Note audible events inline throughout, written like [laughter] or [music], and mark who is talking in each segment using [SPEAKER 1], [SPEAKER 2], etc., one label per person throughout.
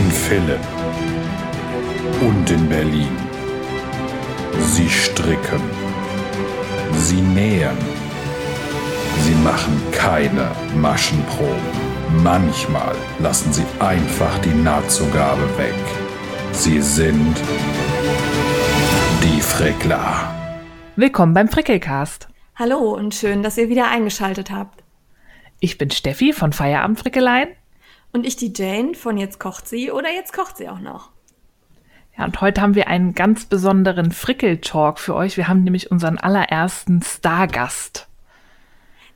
[SPEAKER 1] in Philipp und in Berlin. Sie stricken. Sie nähen. Sie machen keine Maschenproben. Manchmal lassen sie einfach die Nahtzugabe weg. Sie sind die Frickler.
[SPEAKER 2] Willkommen beim Frickelcast.
[SPEAKER 3] Hallo und schön, dass ihr wieder eingeschaltet habt.
[SPEAKER 2] Ich bin Steffi von Feierabendfrickeleien.
[SPEAKER 3] Und ich die Jane von Jetzt kocht sie oder Jetzt kocht sie auch noch.
[SPEAKER 2] Ja, und heute haben wir einen ganz besonderen Frickel-Talk für euch. Wir haben nämlich unseren allerersten Stargast.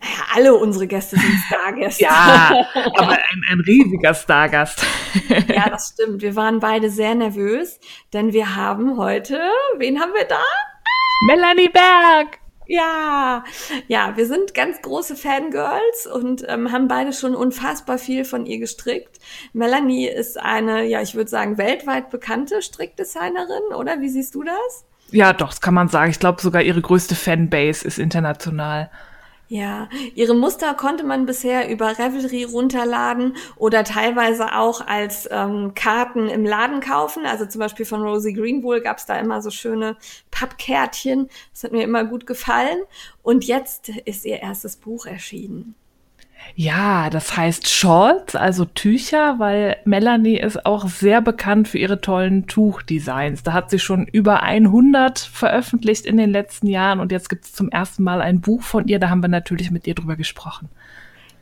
[SPEAKER 3] Naja, alle unsere Gäste sind Stargäste.
[SPEAKER 2] ja, aber ein, ein riesiger Stargast.
[SPEAKER 3] ja, das stimmt. Wir waren beide sehr nervös, denn wir haben heute, wen haben wir da?
[SPEAKER 2] Melanie Berg.
[SPEAKER 3] Ja, ja, wir sind ganz große Fangirls und ähm, haben beide schon unfassbar viel von ihr gestrickt. Melanie ist eine, ja, ich würde sagen, weltweit bekannte Strickdesignerin, oder? Wie siehst du das?
[SPEAKER 2] Ja, doch, das kann man sagen. Ich glaube, sogar ihre größte Fanbase ist international.
[SPEAKER 3] Ja, ihre Muster konnte man bisher über Revelry runterladen oder teilweise auch als ähm, Karten im Laden kaufen. Also zum Beispiel von Rosie Greenwool gab es da immer so schöne Pappkärtchen. Das hat mir immer gut gefallen. Und jetzt ist ihr erstes Buch erschienen.
[SPEAKER 2] Ja, das heißt Shawls, also Tücher, weil Melanie ist auch sehr bekannt für ihre tollen Tuchdesigns. Da hat sie schon über 100 veröffentlicht in den letzten Jahren und jetzt gibt es zum ersten Mal ein Buch von ihr. Da haben wir natürlich mit ihr drüber gesprochen.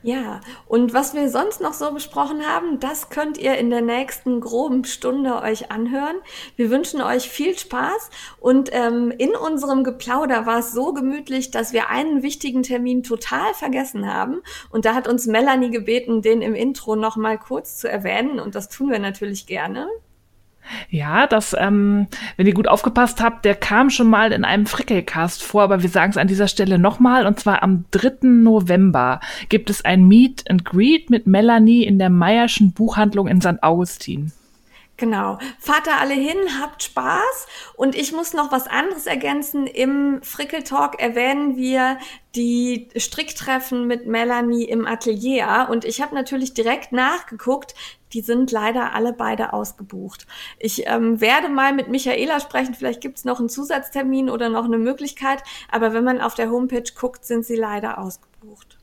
[SPEAKER 3] Ja, und was wir sonst noch so besprochen haben, das könnt ihr in der nächsten groben Stunde euch anhören. Wir wünschen euch viel Spaß und ähm, in unserem Geplauder war es so gemütlich, dass wir einen wichtigen Termin total vergessen haben und da hat uns Melanie gebeten, den im Intro noch mal kurz zu erwähnen und das tun wir natürlich gerne.
[SPEAKER 2] Ja, das, ähm, wenn ihr gut aufgepasst habt, der kam schon mal in einem Frickelcast vor, aber wir sagen es an dieser Stelle nochmal. Und zwar am 3. November gibt es ein Meet and Greet mit Melanie in der Meierschen Buchhandlung in St. Augustin.
[SPEAKER 3] Genau. Da alle hin, habt Spaß. Und ich muss noch was anderes ergänzen. Im Frickeltalk erwähnen wir die Stricktreffen mit Melanie im Atelier. Und ich habe natürlich direkt nachgeguckt. Die sind leider alle beide ausgebucht. Ich ähm, werde mal mit Michaela sprechen. Vielleicht gibt es noch einen Zusatztermin oder noch eine Möglichkeit. Aber wenn man auf der Homepage guckt, sind sie leider ausgebucht.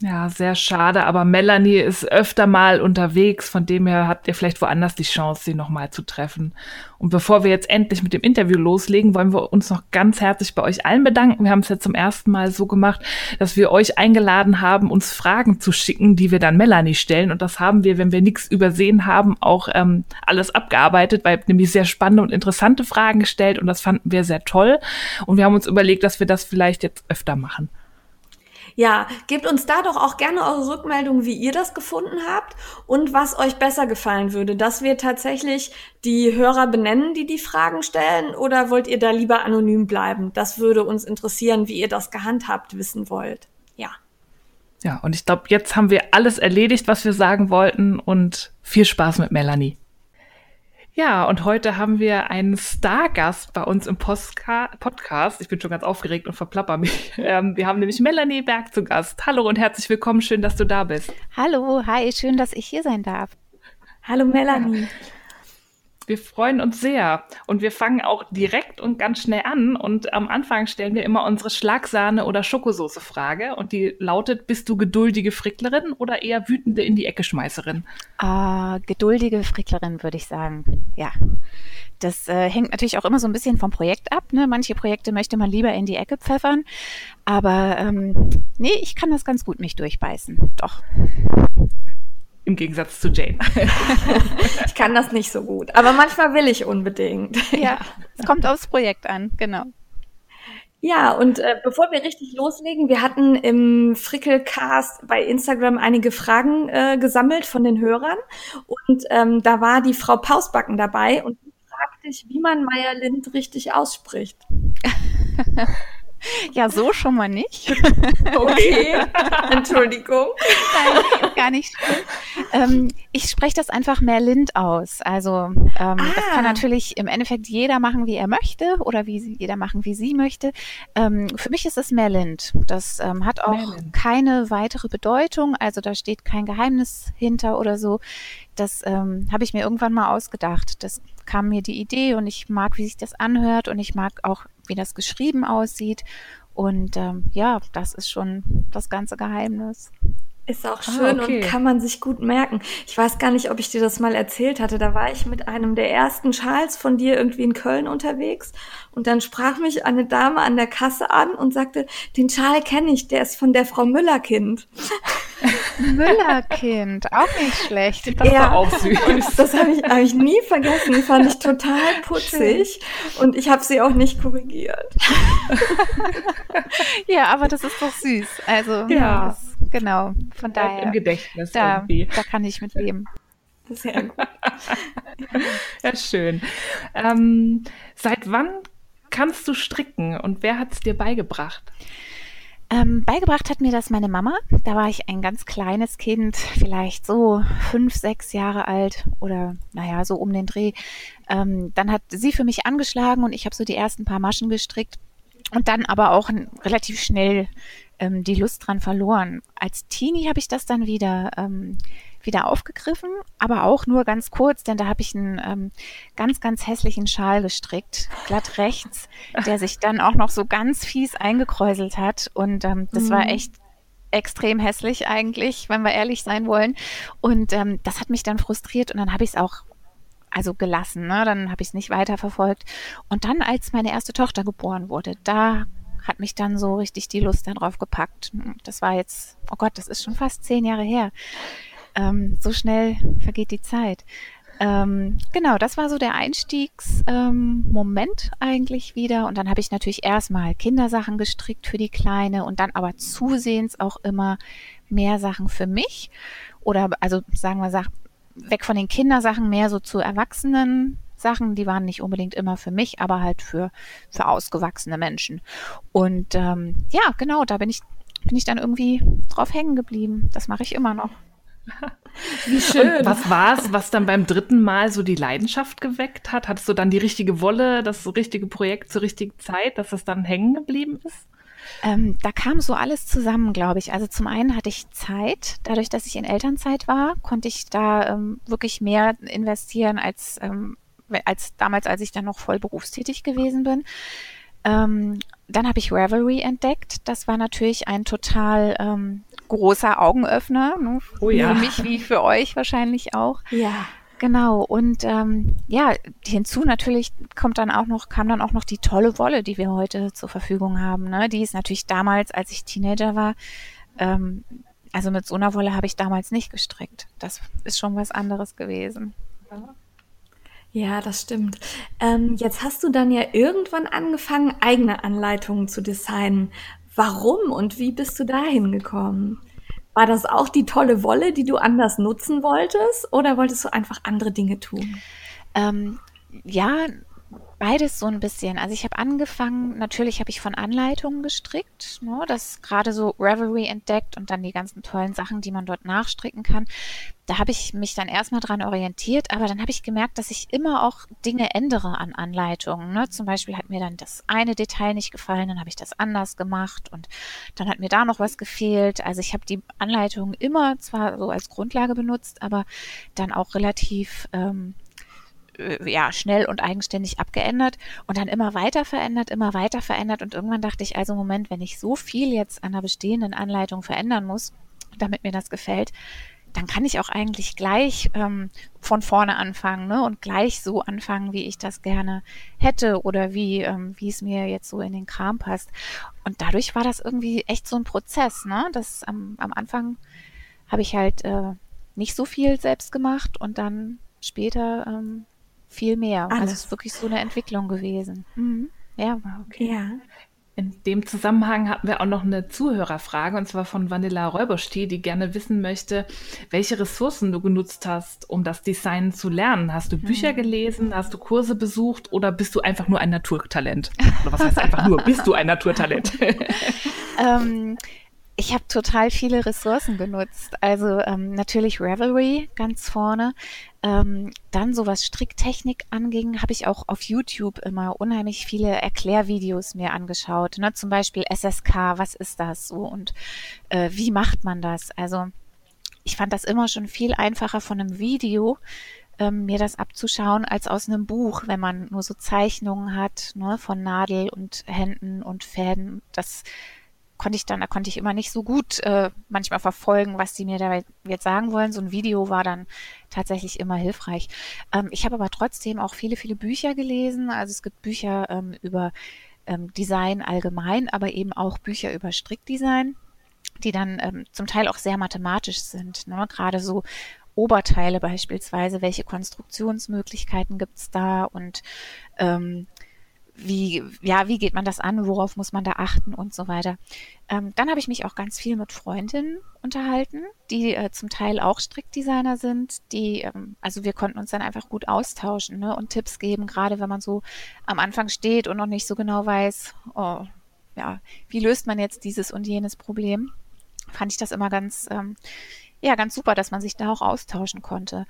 [SPEAKER 2] Ja, sehr schade, aber Melanie ist öfter mal unterwegs, von dem her habt ihr vielleicht woanders die Chance, sie nochmal zu treffen. Und bevor wir jetzt endlich mit dem Interview loslegen, wollen wir uns noch ganz herzlich bei euch allen bedanken. Wir haben es ja zum ersten Mal so gemacht, dass wir euch eingeladen haben, uns Fragen zu schicken, die wir dann Melanie stellen. Und das haben wir, wenn wir nichts übersehen haben, auch ähm, alles abgearbeitet, weil nämlich sehr spannende und interessante Fragen gestellt und das fanden wir sehr toll. Und wir haben uns überlegt, dass wir das vielleicht jetzt öfter machen.
[SPEAKER 3] Ja, gebt uns da doch auch gerne eure Rückmeldung, wie ihr das gefunden habt und was euch besser gefallen würde, dass wir tatsächlich die Hörer benennen, die die Fragen stellen, oder wollt ihr da lieber anonym bleiben? Das würde uns interessieren, wie ihr das gehandhabt wissen wollt. Ja.
[SPEAKER 2] Ja, und ich glaube, jetzt haben wir alles erledigt, was wir sagen wollten und viel Spaß mit Melanie. Ja, und heute haben wir einen Stargast bei uns im Postka Podcast. Ich bin schon ganz aufgeregt und verplapper mich. [laughs] Ähm, wir haben nämlich Melanie Berg zu Gast. Hallo und herzlich willkommen. Schön, dass du da bist.
[SPEAKER 4] Hallo, hi, schön, dass ich hier sein darf.
[SPEAKER 3] Hallo Melanie.
[SPEAKER 2] Wir freuen uns sehr und wir fangen auch direkt und ganz schnell an und am Anfang stellen wir immer unsere Schlagsahne oder Schokosoße Frage und die lautet, bist du geduldige Fricklerin oder eher wütende in die Ecke Schmeißerin?
[SPEAKER 4] Uh, geduldige Fricklerin würde ich sagen, ja. Das äh, hängt natürlich auch immer so ein bisschen vom Projekt ab. Ne? Manche Projekte möchte man lieber in die Ecke pfeffern, aber ähm, nee, ich kann das ganz gut mich durchbeißen, doch
[SPEAKER 2] im Gegensatz zu Jane. [laughs]
[SPEAKER 3] ich kann das nicht so gut, aber manchmal will ich unbedingt.
[SPEAKER 4] Ja, es kommt aufs Projekt an, genau.
[SPEAKER 3] Ja, und äh, bevor wir richtig loslegen, wir hatten im Frickelcast bei Instagram einige Fragen äh, gesammelt von den Hörern und ähm, da war die Frau Pausbacken dabei und die fragte dich, wie man Meier Lind richtig ausspricht. [laughs]
[SPEAKER 4] Ja, so schon mal nicht. [laughs]
[SPEAKER 3] Okay, [laughs] Entschuldigung.
[SPEAKER 4] Nein, gar nicht. Ähm, ich spreche das einfach mehr Lind aus. Also ähm, ah. das kann ah. natürlich im Endeffekt jeder machen, wie er möchte oder wie sie, jeder machen, wie sie möchte. Ähm, für mich ist es mehr Lind. Das ähm, hat auch keine weitere Bedeutung. Also da steht kein Geheimnis hinter oder so. Das ähm, habe ich mir irgendwann mal ausgedacht. Das kam mir die Idee und ich mag, wie sich das anhört und ich mag auch, wie das geschrieben aussieht. Und ähm, ja, das ist schon das ganze Geheimnis.
[SPEAKER 3] Ist auch ah, schön ah, okay. und kann man sich gut merken. Ich weiß gar nicht, ob ich dir das mal erzählt hatte. Da war ich mit einem der ersten Schals von dir irgendwie in Köln unterwegs und dann sprach mich eine Dame an der Kasse an und sagte, den Schal kenne ich, der ist von der Frau Müllerkind.
[SPEAKER 4] Müllerkind, auch nicht schlecht.
[SPEAKER 3] Das ja, war auch süß. Das habe ich, hab ich nie vergessen. Fand ich [laughs] total putzig Schön. und ich habe sie auch nicht korrigiert. [laughs]
[SPEAKER 4] ja, aber das ist doch süß. Also ja, das, genau. Von daher.
[SPEAKER 2] Im Gedächtnis
[SPEAKER 4] da, irgendwie. da kann ich mit leben.
[SPEAKER 3] Sehr gut. [laughs]
[SPEAKER 2] ja, schön. Ähm, seit wann kannst du stricken und wer hat es dir beigebracht?
[SPEAKER 4] Ähm, beigebracht hat mir das meine Mama. Da war ich ein ganz kleines Kind, vielleicht so fünf, sechs Jahre alt oder naja, so um den Dreh. Ähm, dann hat sie für mich angeschlagen und ich habe so die ersten paar Maschen gestrickt und dann aber auch relativ schnell ähm, die Lust dran verloren. Als Teenie habe ich das dann wieder ähm, wieder aufgegriffen, aber auch nur ganz kurz, denn da habe ich einen ähm, ganz, ganz hässlichen Schal gestrickt, glatt [laughs] rechts, der sich dann auch noch so ganz fies eingekräuselt hat. Und ähm, das mhm. war echt extrem hässlich eigentlich, wenn wir ehrlich sein wollen. Und ähm, das hat mich dann frustriert und dann habe ich es auch also gelassen. Ne? Dann habe ich es nicht weiterverfolgt. Und dann, als meine erste Tochter geboren wurde, da hat mich dann so richtig die Lust darauf gepackt. Das war jetzt, oh Gott, das ist schon fast zehn Jahre her. Ähm, so schnell vergeht die Zeit. Ähm, genau, das war so der Einstiegsmoment ähm, eigentlich wieder. Und dann habe ich natürlich erstmal Kindersachen gestrickt für die Kleine und dann aber zusehends auch immer mehr Sachen für mich. Oder also sagen wir, weg von den Kindersachen mehr so zu Erwachsenen. Sachen, die waren nicht unbedingt immer für mich, aber halt für, für ausgewachsene Menschen. Und ähm, ja, genau, da bin ich, bin ich dann irgendwie drauf hängen geblieben. Das mache ich immer noch.
[SPEAKER 2] Wie schön. Und was war es, was dann beim dritten Mal so die Leidenschaft geweckt hat? Hattest du dann die richtige Wolle, das richtige Projekt zur richtigen Zeit, dass es dann hängen geblieben ist?
[SPEAKER 4] Ähm, da kam so alles zusammen, glaube ich. Also zum einen hatte ich Zeit. Dadurch, dass ich in Elternzeit war, konnte ich da ähm, wirklich mehr investieren als, ähm, als damals, als ich dann noch voll berufstätig gewesen bin. Ähm, dann habe ich Revelry entdeckt. Das war natürlich ein total ähm, großer Augenöffner. Ne? Oh ja. Für mich wie für euch wahrscheinlich auch.
[SPEAKER 3] Ja.
[SPEAKER 4] Genau, und ähm, ja, hinzu natürlich kommt dann auch noch, kam dann auch noch die tolle Wolle, die wir heute zur Verfügung haben. Ne? Die ist natürlich damals, als ich Teenager war, ähm, also mit so einer Wolle habe ich damals nicht gestrickt. Das ist schon was anderes gewesen.
[SPEAKER 3] Ja, das stimmt. Ähm, jetzt hast du dann ja irgendwann angefangen, eigene Anleitungen zu designen. Warum und wie bist du dahin gekommen? War das auch die tolle Wolle, die du anders nutzen wolltest oder wolltest du einfach andere Dinge tun?
[SPEAKER 4] Ähm, ja, Beides so ein bisschen. Also ich habe angefangen, natürlich habe ich von Anleitungen gestrickt, ne, das gerade so Revelry entdeckt und dann die ganzen tollen Sachen, die man dort nachstricken kann. Da habe ich mich dann erstmal dran orientiert, aber dann habe ich gemerkt, dass ich immer auch Dinge ändere an Anleitungen. Ne? Zum Beispiel hat mir dann das eine Detail nicht gefallen, dann habe ich das anders gemacht und dann hat mir da noch was gefehlt. Also ich habe die Anleitungen immer zwar so als Grundlage benutzt, aber dann auch relativ ähm, äh, ja, schnell und eigenständig abgeändert und dann immer weiter verändert, immer weiter verändert. Und irgendwann dachte ich, also Moment, wenn ich so viel jetzt an der bestehenden Anleitung verändern muss, damit mir das gefällt, dann kann ich auch eigentlich gleich ähm, von vorne anfangen ne? und gleich so anfangen, wie ich das gerne hätte oder wie, ähm, wie es mir jetzt so in den Kram passt. Und dadurch war das irgendwie echt so ein Prozess. Ne? Das am, am Anfang habe ich halt äh, nicht so viel selbst gemacht und dann später ähm, viel mehr. Alles. Also es ist wirklich so eine Entwicklung gewesen. Mhm.
[SPEAKER 3] Ja. Okay. Ja.
[SPEAKER 2] In dem Zusammenhang hatten wir auch noch eine Zuhörerfrage, und zwar von Vanilla Räuberstiel, die gerne wissen möchte, welche Ressourcen du genutzt hast, um das Design zu lernen. Hast du Bücher gelesen, hast du Kurse besucht oder bist du einfach nur ein Naturtalent? Oder was heißt einfach nur, bist du ein Naturtalent? [laughs] [laughs]
[SPEAKER 4] ähm, ich habe total viele Ressourcen genutzt. Also ähm, natürlich Revelry ganz vorne. Ähm, dann so was Stricktechnik anging, habe ich auch auf YouTube immer unheimlich viele Erklärvideos mir angeschaut. Ne? Zum Beispiel SSK, was ist das so und äh, wie macht man das? Also ich fand das immer schon viel einfacher von einem Video, ähm, mir das abzuschauen, als aus einem Buch, wenn man nur so Zeichnungen hat ne, von Nadel und Händen und Fäden. Das konnte ich dann, da konnte ich immer nicht so gut äh, manchmal verfolgen, was die mir da jetzt sagen wollen. So ein Video war dann tatsächlich immer hilfreich. Ähm, ich habe aber trotzdem auch viele, viele Bücher gelesen. Also es gibt Bücher ähm, über ähm, Design allgemein, aber eben auch Bücher über Strickdesign, die dann ähm, zum Teil auch sehr mathematisch sind. Ne? Gerade so Oberteile beispielsweise, welche Konstruktionsmöglichkeiten gibt's da und ähm, wie, ja, wie geht man das an, worauf muss man da achten und so weiter. Ähm, dann habe ich mich auch ganz viel mit Freundinnen unterhalten, die äh, zum Teil auch Strickdesigner sind, die, ähm, also wir konnten uns dann einfach gut austauschen ne, und Tipps geben, gerade wenn man so am Anfang steht und noch nicht so genau weiß, oh, ja, wie löst man jetzt dieses und jenes Problem, fand ich das immer ganz, ähm, ja, ganz super, dass man sich da auch austauschen konnte.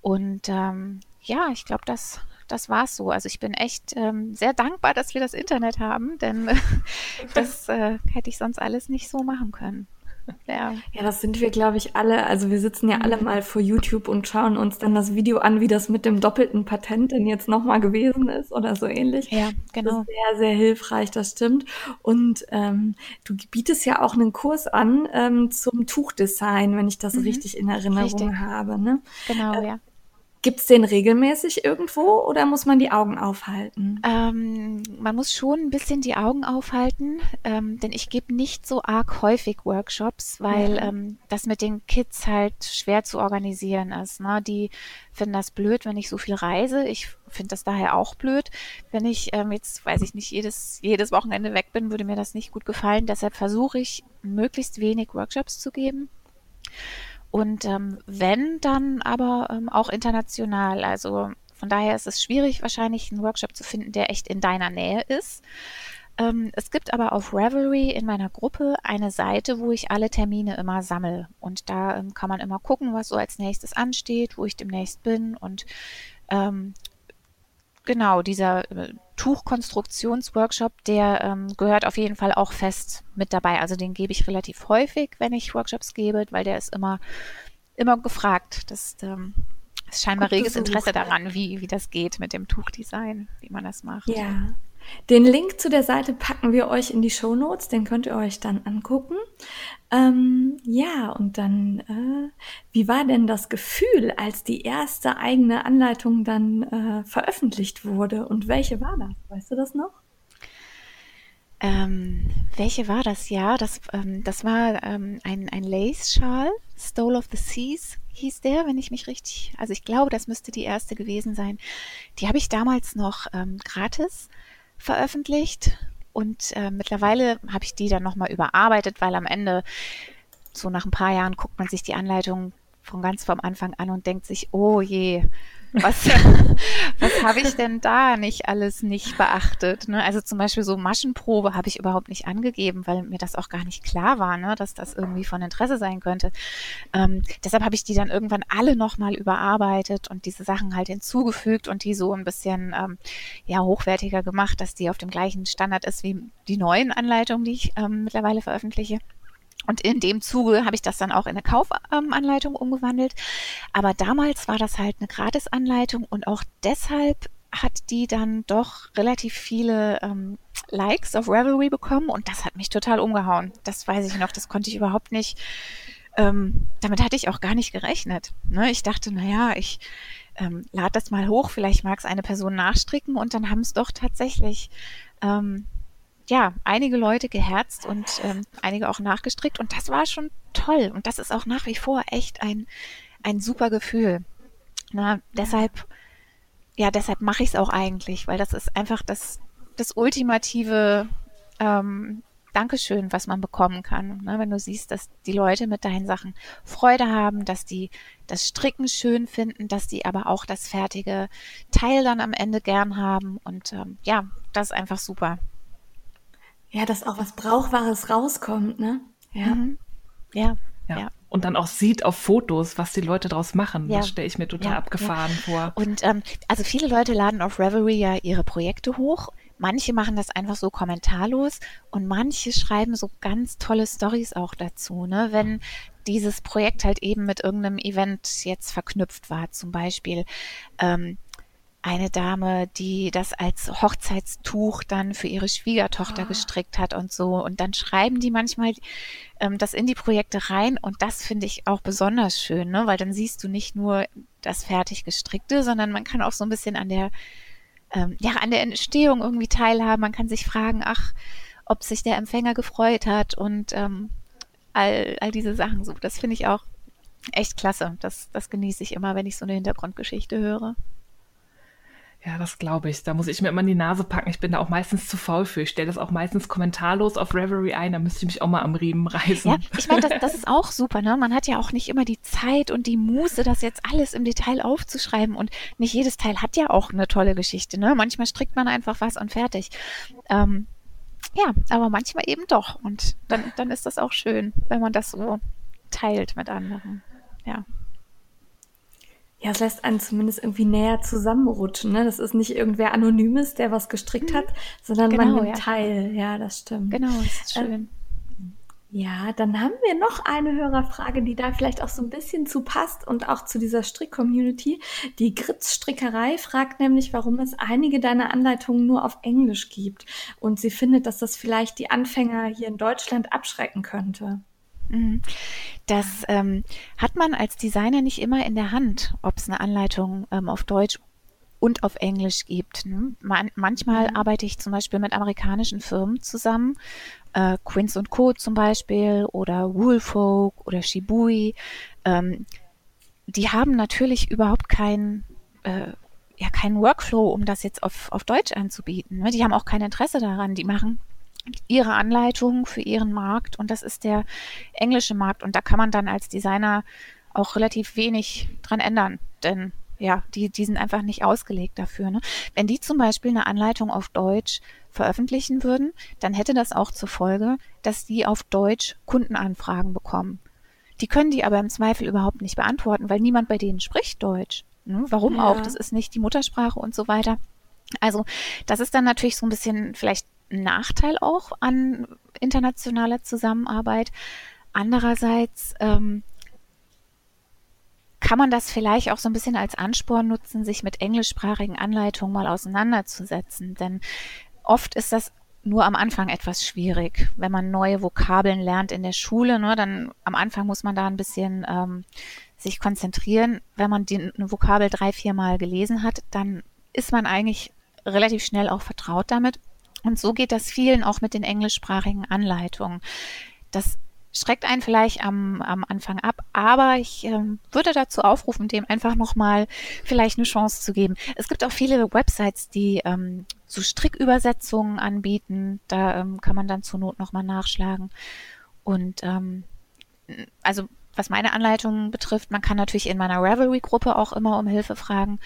[SPEAKER 4] Und ähm, ja, ich glaube, das das war's so. Also ich bin echt ähm, sehr dankbar, dass wir das Internet haben, denn [laughs] das [laughs] äh, hätte ich sonst alles nicht so machen können.
[SPEAKER 3] Ja. ja, das sind wir, glaube ich, alle. Also wir sitzen ja alle mhm. mal vor YouTube und schauen uns dann das Video an, wie das mit dem doppelten Patent denn jetzt nochmal gewesen ist oder so ähnlich.
[SPEAKER 4] Ja, genau.
[SPEAKER 3] Das ist sehr, sehr hilfreich, das stimmt. Und ähm, du bietest ja auch einen Kurs an ähm, zum Tuchdesign, wenn ich das mhm. richtig in Erinnerung richtig. habe. Ne?
[SPEAKER 4] Genau, äh, ja.
[SPEAKER 3] Gibt es den regelmäßig irgendwo oder muss man die Augen aufhalten?
[SPEAKER 4] Ähm, man muss schon ein bisschen die Augen aufhalten, ähm, denn ich gebe nicht so arg häufig Workshops, weil ja. ähm, das mit den Kids halt schwer zu organisieren ist. Ne? Die finden das blöd, wenn ich so viel reise. Ich finde das daher auch blöd. Wenn ich ähm, jetzt, weiß ich nicht, jedes, jedes Wochenende weg bin, würde mir das nicht gut gefallen. Deshalb versuche ich, möglichst wenig Workshops zu geben. Und ähm, wenn, dann aber ähm, auch international. Also von daher ist es schwierig, wahrscheinlich einen Workshop zu finden, der echt in deiner Nähe ist. Ähm, es gibt aber auf Revelry in meiner Gruppe eine Seite, wo ich alle Termine immer sammle. Und da ähm, kann man immer gucken, was so als nächstes ansteht, wo ich demnächst bin. Und ähm, genau, dieser äh, Tuchkonstruktionsworkshop, der ähm, gehört auf jeden Fall auch fest mit dabei. Also den gebe ich relativ häufig, wenn ich Workshops gebe, weil der ist immer, immer gefragt. Das ähm, ist scheinbar reges Interesse daran, wie, wie das geht mit dem Tuchdesign, wie man das macht.
[SPEAKER 3] Ja. Den Link zu der Seite packen wir euch in die Show Notes, den könnt ihr euch dann angucken. Ähm, ja, und dann, äh, wie war denn das Gefühl, als die erste eigene Anleitung dann äh, veröffentlicht wurde? Und welche war das? Weißt du das noch?
[SPEAKER 4] Ähm, welche war das? Ja, das, ähm, das war ähm, ein, ein Lace-Schal, Stole of the Seas hieß der, wenn ich mich richtig, also ich glaube, das müsste die erste gewesen sein. Die habe ich damals noch ähm, gratis veröffentlicht. Und äh, mittlerweile habe ich die dann nochmal überarbeitet, weil am Ende, so nach ein paar Jahren, guckt man sich die Anleitung von ganz vom Anfang an und denkt sich, oh je, was, [laughs] was habe ich denn da nicht alles nicht beachtet? Ne? Also zum Beispiel so Maschenprobe habe ich überhaupt nicht angegeben, weil mir das auch gar nicht klar war, ne? dass das irgendwie von Interesse sein könnte. Ähm, deshalb habe ich die dann irgendwann alle nochmal überarbeitet und diese Sachen halt hinzugefügt und die so ein bisschen ähm, ja, hochwertiger gemacht, dass die auf dem gleichen Standard ist wie die neuen Anleitungen, die ich ähm, mittlerweile veröffentliche. Und in dem Zuge habe ich das dann auch in eine Kaufanleitung umgewandelt. Aber damals war das halt eine Gratisanleitung und auch deshalb hat die dann doch relativ viele ähm, Likes auf Revelry bekommen und das hat mich total umgehauen. Das weiß ich noch, das konnte ich überhaupt nicht. Ähm, damit hatte ich auch gar nicht gerechnet. Ne? Ich dachte, naja, ich ähm, lade das mal hoch, vielleicht mag es eine Person nachstricken und dann haben es doch tatsächlich ähm, ja, einige Leute geherzt und ähm, einige auch nachgestrickt und das war schon toll und das ist auch nach wie vor echt ein, ein super Gefühl. Na, deshalb, ja, deshalb mache ich es auch eigentlich, weil das ist einfach das, das ultimative ähm, Dankeschön, was man bekommen kann. Ne? Wenn du siehst, dass die Leute mit deinen Sachen Freude haben, dass die das Stricken schön finden, dass die aber auch das fertige Teil dann am Ende gern haben. Und ähm, ja, das ist einfach super.
[SPEAKER 3] Ja, dass auch was Brauchbares rauskommt, ne?
[SPEAKER 4] Ja. Mhm. Ja.
[SPEAKER 2] ja. ja und dann auch sieht auf Fotos, was die Leute daraus machen. Ja. Das stelle ich mir total ja, abgefahren ja. vor.
[SPEAKER 4] Und ähm, also viele Leute laden auf Reverie ja ihre Projekte hoch Manche machen das einfach so kommentarlos und manche schreiben so ganz tolle Stories auch dazu, ne? Wenn dieses Projekt halt eben mit irgendeinem Event jetzt verknüpft war, zum Beispiel ähm, eine Dame, die das als Hochzeitstuch dann für ihre Schwiegertochter oh. gestrickt hat und so. Und dann schreiben die manchmal ähm, das in die Projekte rein und das finde ich auch besonders schön, ne? weil dann siehst du nicht nur das fertig gestrickte, sondern man kann auch so ein bisschen an der ähm, ja, an der Entstehung irgendwie teilhaben. Man kann sich fragen, ach, ob sich der Empfänger gefreut hat und ähm, all, all diese Sachen so. Das finde ich auch echt klasse. Das, das genieße ich immer, wenn ich so eine Hintergrundgeschichte höre.
[SPEAKER 2] Ja, das glaube ich. Da muss ich mir immer in die Nase packen. Ich bin da auch meistens zu faul für. Ich stelle das auch meistens kommentarlos auf Reverie ein. Da müsste ich mich auch mal am Riemen reißen.
[SPEAKER 4] Ja, ich meine, das, das ist auch super. Ne? Man hat ja auch nicht immer die Zeit und die Muße, das jetzt alles im Detail aufzuschreiben. Und nicht jedes Teil hat ja auch eine tolle Geschichte. Ne? Manchmal strickt man einfach was und fertig. Ähm, ja, aber manchmal eben doch. Und dann, dann ist das auch schön, wenn man das so teilt mit anderen. Ja
[SPEAKER 3] ja, es lässt einen zumindest irgendwie näher zusammenrutschen. Ne? Das ist nicht irgendwer Anonymes, der was gestrickt mhm. hat, sondern genau, man nimmt ja. teil. Ja, das stimmt.
[SPEAKER 4] Genau, das ist schön. Ähm,
[SPEAKER 3] ja, dann haben wir noch eine Hörerfrage, die da vielleicht auch so ein bisschen zu passt und auch zu dieser Strick-Community. Die Gritz-Strickerei fragt nämlich, warum es einige deiner Anleitungen nur auf Englisch gibt. Und sie findet, dass das vielleicht die Anfänger hier in Deutschland abschrecken könnte.
[SPEAKER 4] Mhm. Das ähm, hat man als Designer nicht immer in der Hand, ob es eine Anleitung ähm, auf Deutsch und auf Englisch gibt. Ne? Man, manchmal mhm. arbeite ich zum Beispiel mit amerikanischen Firmen zusammen, äh, Quince und Co. zum Beispiel oder Woolfolk oder Shibui. Ähm, die haben natürlich überhaupt keinen äh, ja, keinen Workflow, um das jetzt auf, auf Deutsch anzubieten. Ne? Die haben auch kein Interesse daran. Die machen ihre Anleitung für ihren Markt und das ist der englische Markt und da kann man dann als Designer auch relativ wenig dran ändern, denn ja, die, die sind einfach nicht ausgelegt dafür. Ne? Wenn die zum Beispiel eine Anleitung auf Deutsch veröffentlichen würden, dann hätte das auch zur Folge, dass die auf Deutsch Kundenanfragen bekommen. Die können die aber im Zweifel überhaupt nicht beantworten, weil niemand bei denen spricht Deutsch. Ne? Warum ja. auch? Das ist nicht die Muttersprache und so weiter. Also das ist dann natürlich so ein bisschen vielleicht Nachteil auch an internationaler Zusammenarbeit. Andererseits ähm, kann man das vielleicht auch so ein bisschen als Ansporn nutzen, sich mit englischsprachigen Anleitungen mal auseinanderzusetzen. Denn oft ist das nur am Anfang etwas schwierig. Wenn man neue Vokabeln lernt in der Schule, ne, dann am Anfang muss man da ein bisschen ähm, sich konzentrieren. Wenn man die, eine Vokabel drei, vier Mal gelesen hat, dann ist man eigentlich relativ schnell auch vertraut damit. Und so geht das vielen auch mit den englischsprachigen Anleitungen. Das schreckt einen vielleicht am, am Anfang ab, aber ich ähm, würde dazu aufrufen, dem einfach nochmal vielleicht eine Chance zu geben. Es gibt auch viele Websites, die ähm, so Strickübersetzungen anbieten. Da ähm, kann man dann zur Not nochmal nachschlagen. Und ähm, also was meine Anleitungen betrifft, man kann natürlich in meiner Ravelry-Gruppe auch immer um Hilfe fragen.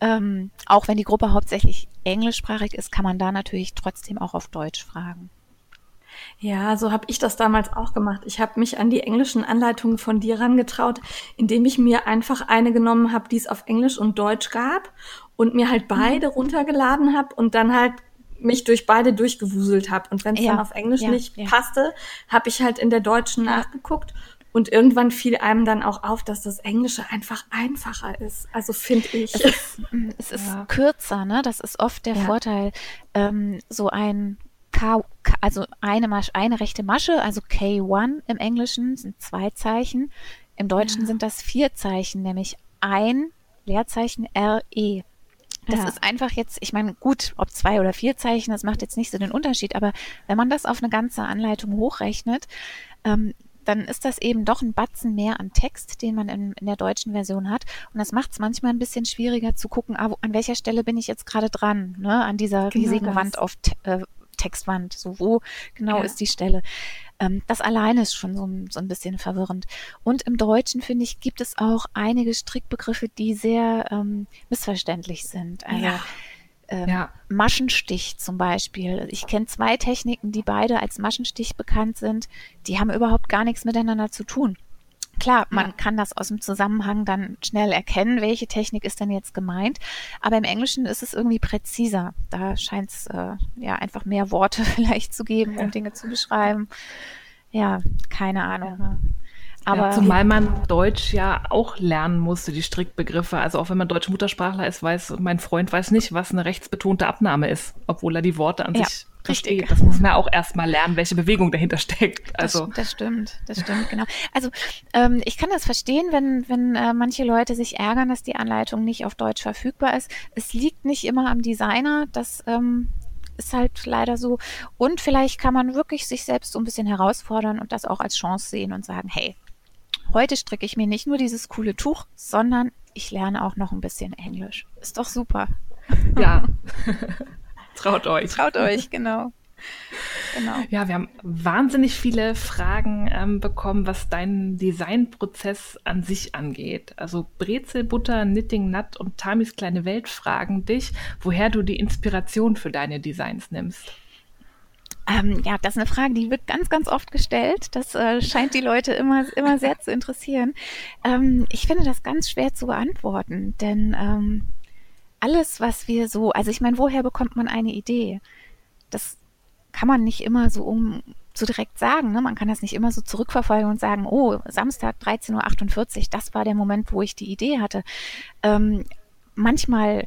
[SPEAKER 4] Ähm, auch wenn die Gruppe hauptsächlich englischsprachig ist, kann man da natürlich trotzdem auch auf Deutsch fragen.
[SPEAKER 3] Ja, so habe ich das damals auch gemacht. Ich habe mich an die englischen Anleitungen von dir rangetraut, indem ich mir einfach eine genommen habe, die es auf Englisch und Deutsch gab und mir halt beide mhm. runtergeladen habe und dann halt mich durch beide durchgewuselt habe. Und wenn es ja, dann auf Englisch ja, nicht ja. passte, habe ich halt in der deutschen nachgeguckt und irgendwann fiel einem dann auch auf, dass das Englische einfach einfacher ist. Also finde ich.
[SPEAKER 4] Es ist, mm, es ist [laughs] ja. kürzer, ne? Das ist oft der ja. Vorteil. Ähm, so ein K, also eine, Masche, eine rechte Masche, also K1 im Englischen sind zwei Zeichen. Im Deutschen ja. sind das vier Zeichen, nämlich ein Leerzeichen RE. Das ja. ist einfach jetzt, ich meine, gut, ob zwei oder vier Zeichen, das macht jetzt nicht so den Unterschied, aber wenn man das auf eine ganze Anleitung hochrechnet, ähm, dann ist das eben doch ein Batzen mehr an Text, den man in, in der deutschen Version hat. Und das macht es manchmal ein bisschen schwieriger zu gucken, ah, wo, an welcher Stelle bin ich jetzt gerade dran, ne? an dieser genau riesigen das. Wand auf, äh, Textwand, so wo genau ja. ist die Stelle. Ähm, das alleine ist schon so, so ein bisschen verwirrend. Und im Deutschen, finde ich, gibt es auch einige Strickbegriffe, die sehr ähm, missverständlich sind. Also, ja. Ähm, ja. Maschenstich zum Beispiel. Ich kenne zwei Techniken, die beide als Maschenstich bekannt sind. Die haben überhaupt gar nichts miteinander zu tun. Klar, man ja. kann das aus dem Zusammenhang dann schnell erkennen, welche Technik ist denn jetzt gemeint. Aber im Englischen ist es irgendwie präziser. Da scheint es äh, ja einfach mehr Worte [laughs] vielleicht zu geben, um Dinge zu beschreiben. Ja, keine Ahnung.
[SPEAKER 2] Aber ja, zumal man Deutsch ja auch lernen musste, die Strickbegriffe. Also auch wenn man deutsche Muttersprachler ist, weiß mein Freund weiß nicht, was eine rechtsbetonte Abnahme ist, obwohl er die Worte an ja. sich Richtig. Versteht. Das muss man auch erstmal lernen, welche Bewegung dahinter steckt.
[SPEAKER 4] Also. Das, das stimmt, das stimmt, genau. Also ähm, ich kann das verstehen, wenn, wenn äh, manche Leute sich ärgern, dass die Anleitung nicht auf Deutsch verfügbar ist. Es liegt nicht immer am Designer, das ähm, ist halt leider so. Und vielleicht kann man wirklich sich selbst so ein bisschen herausfordern und das auch als Chance sehen und sagen, hey, heute stricke ich mir nicht nur dieses coole Tuch, sondern ich lerne auch noch ein bisschen Englisch. Ist doch super. [laughs]
[SPEAKER 2] Ja. [laughs] Traut euch.
[SPEAKER 4] Traut euch, genau.
[SPEAKER 2] Genau. Ja, wir haben wahnsinnig viele Fragen ähm, bekommen, was deinen Designprozess an sich angeht. Also Brezel, Butter, Knitting, Nut und Tamis kleine Welt fragen dich, woher du die Inspiration für deine Designs nimmst.
[SPEAKER 4] Ähm, ja, das ist eine Frage, die wird ganz, ganz oft gestellt. Das äh, scheint die Leute immer, immer sehr zu interessieren. Ähm, ich finde das ganz schwer zu beantworten, denn ähm, alles, was wir so, also ich meine, woher bekommt man eine Idee? Das kann man nicht immer so um so direkt sagen. Ne? Man kann das nicht immer so zurückverfolgen und sagen, oh, Samstag 13.48 Uhr, das war der Moment, wo ich die Idee hatte. Ähm, manchmal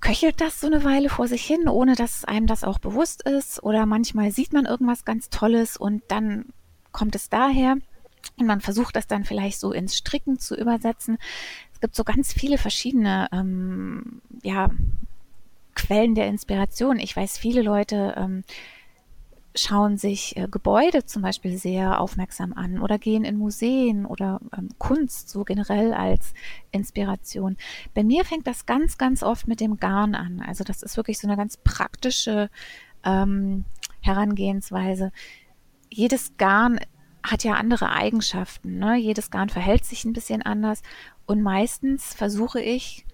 [SPEAKER 4] köchelt das so eine Weile vor sich hin, ohne dass einem das auch bewusst ist. Oder manchmal sieht man irgendwas ganz Tolles und dann kommt es daher. Und man versucht das dann vielleicht so ins Stricken zu übersetzen. Es gibt so ganz viele verschiedene ähm, ja, Quellen der Inspiration. Ich weiß, viele Leute ähm, schauen sich äh, Gebäude zum Beispiel sehr aufmerksam an oder gehen in Museen oder ähm, Kunst so generell als Inspiration. Bei mir fängt das ganz, ganz oft mit dem Garn an. Also das ist wirklich so eine ganz praktische ähm, Herangehensweise. Jedes Garn hat ja andere Eigenschaften. Ne? Jedes Garn verhält sich ein bisschen anders und meistens versuche ich,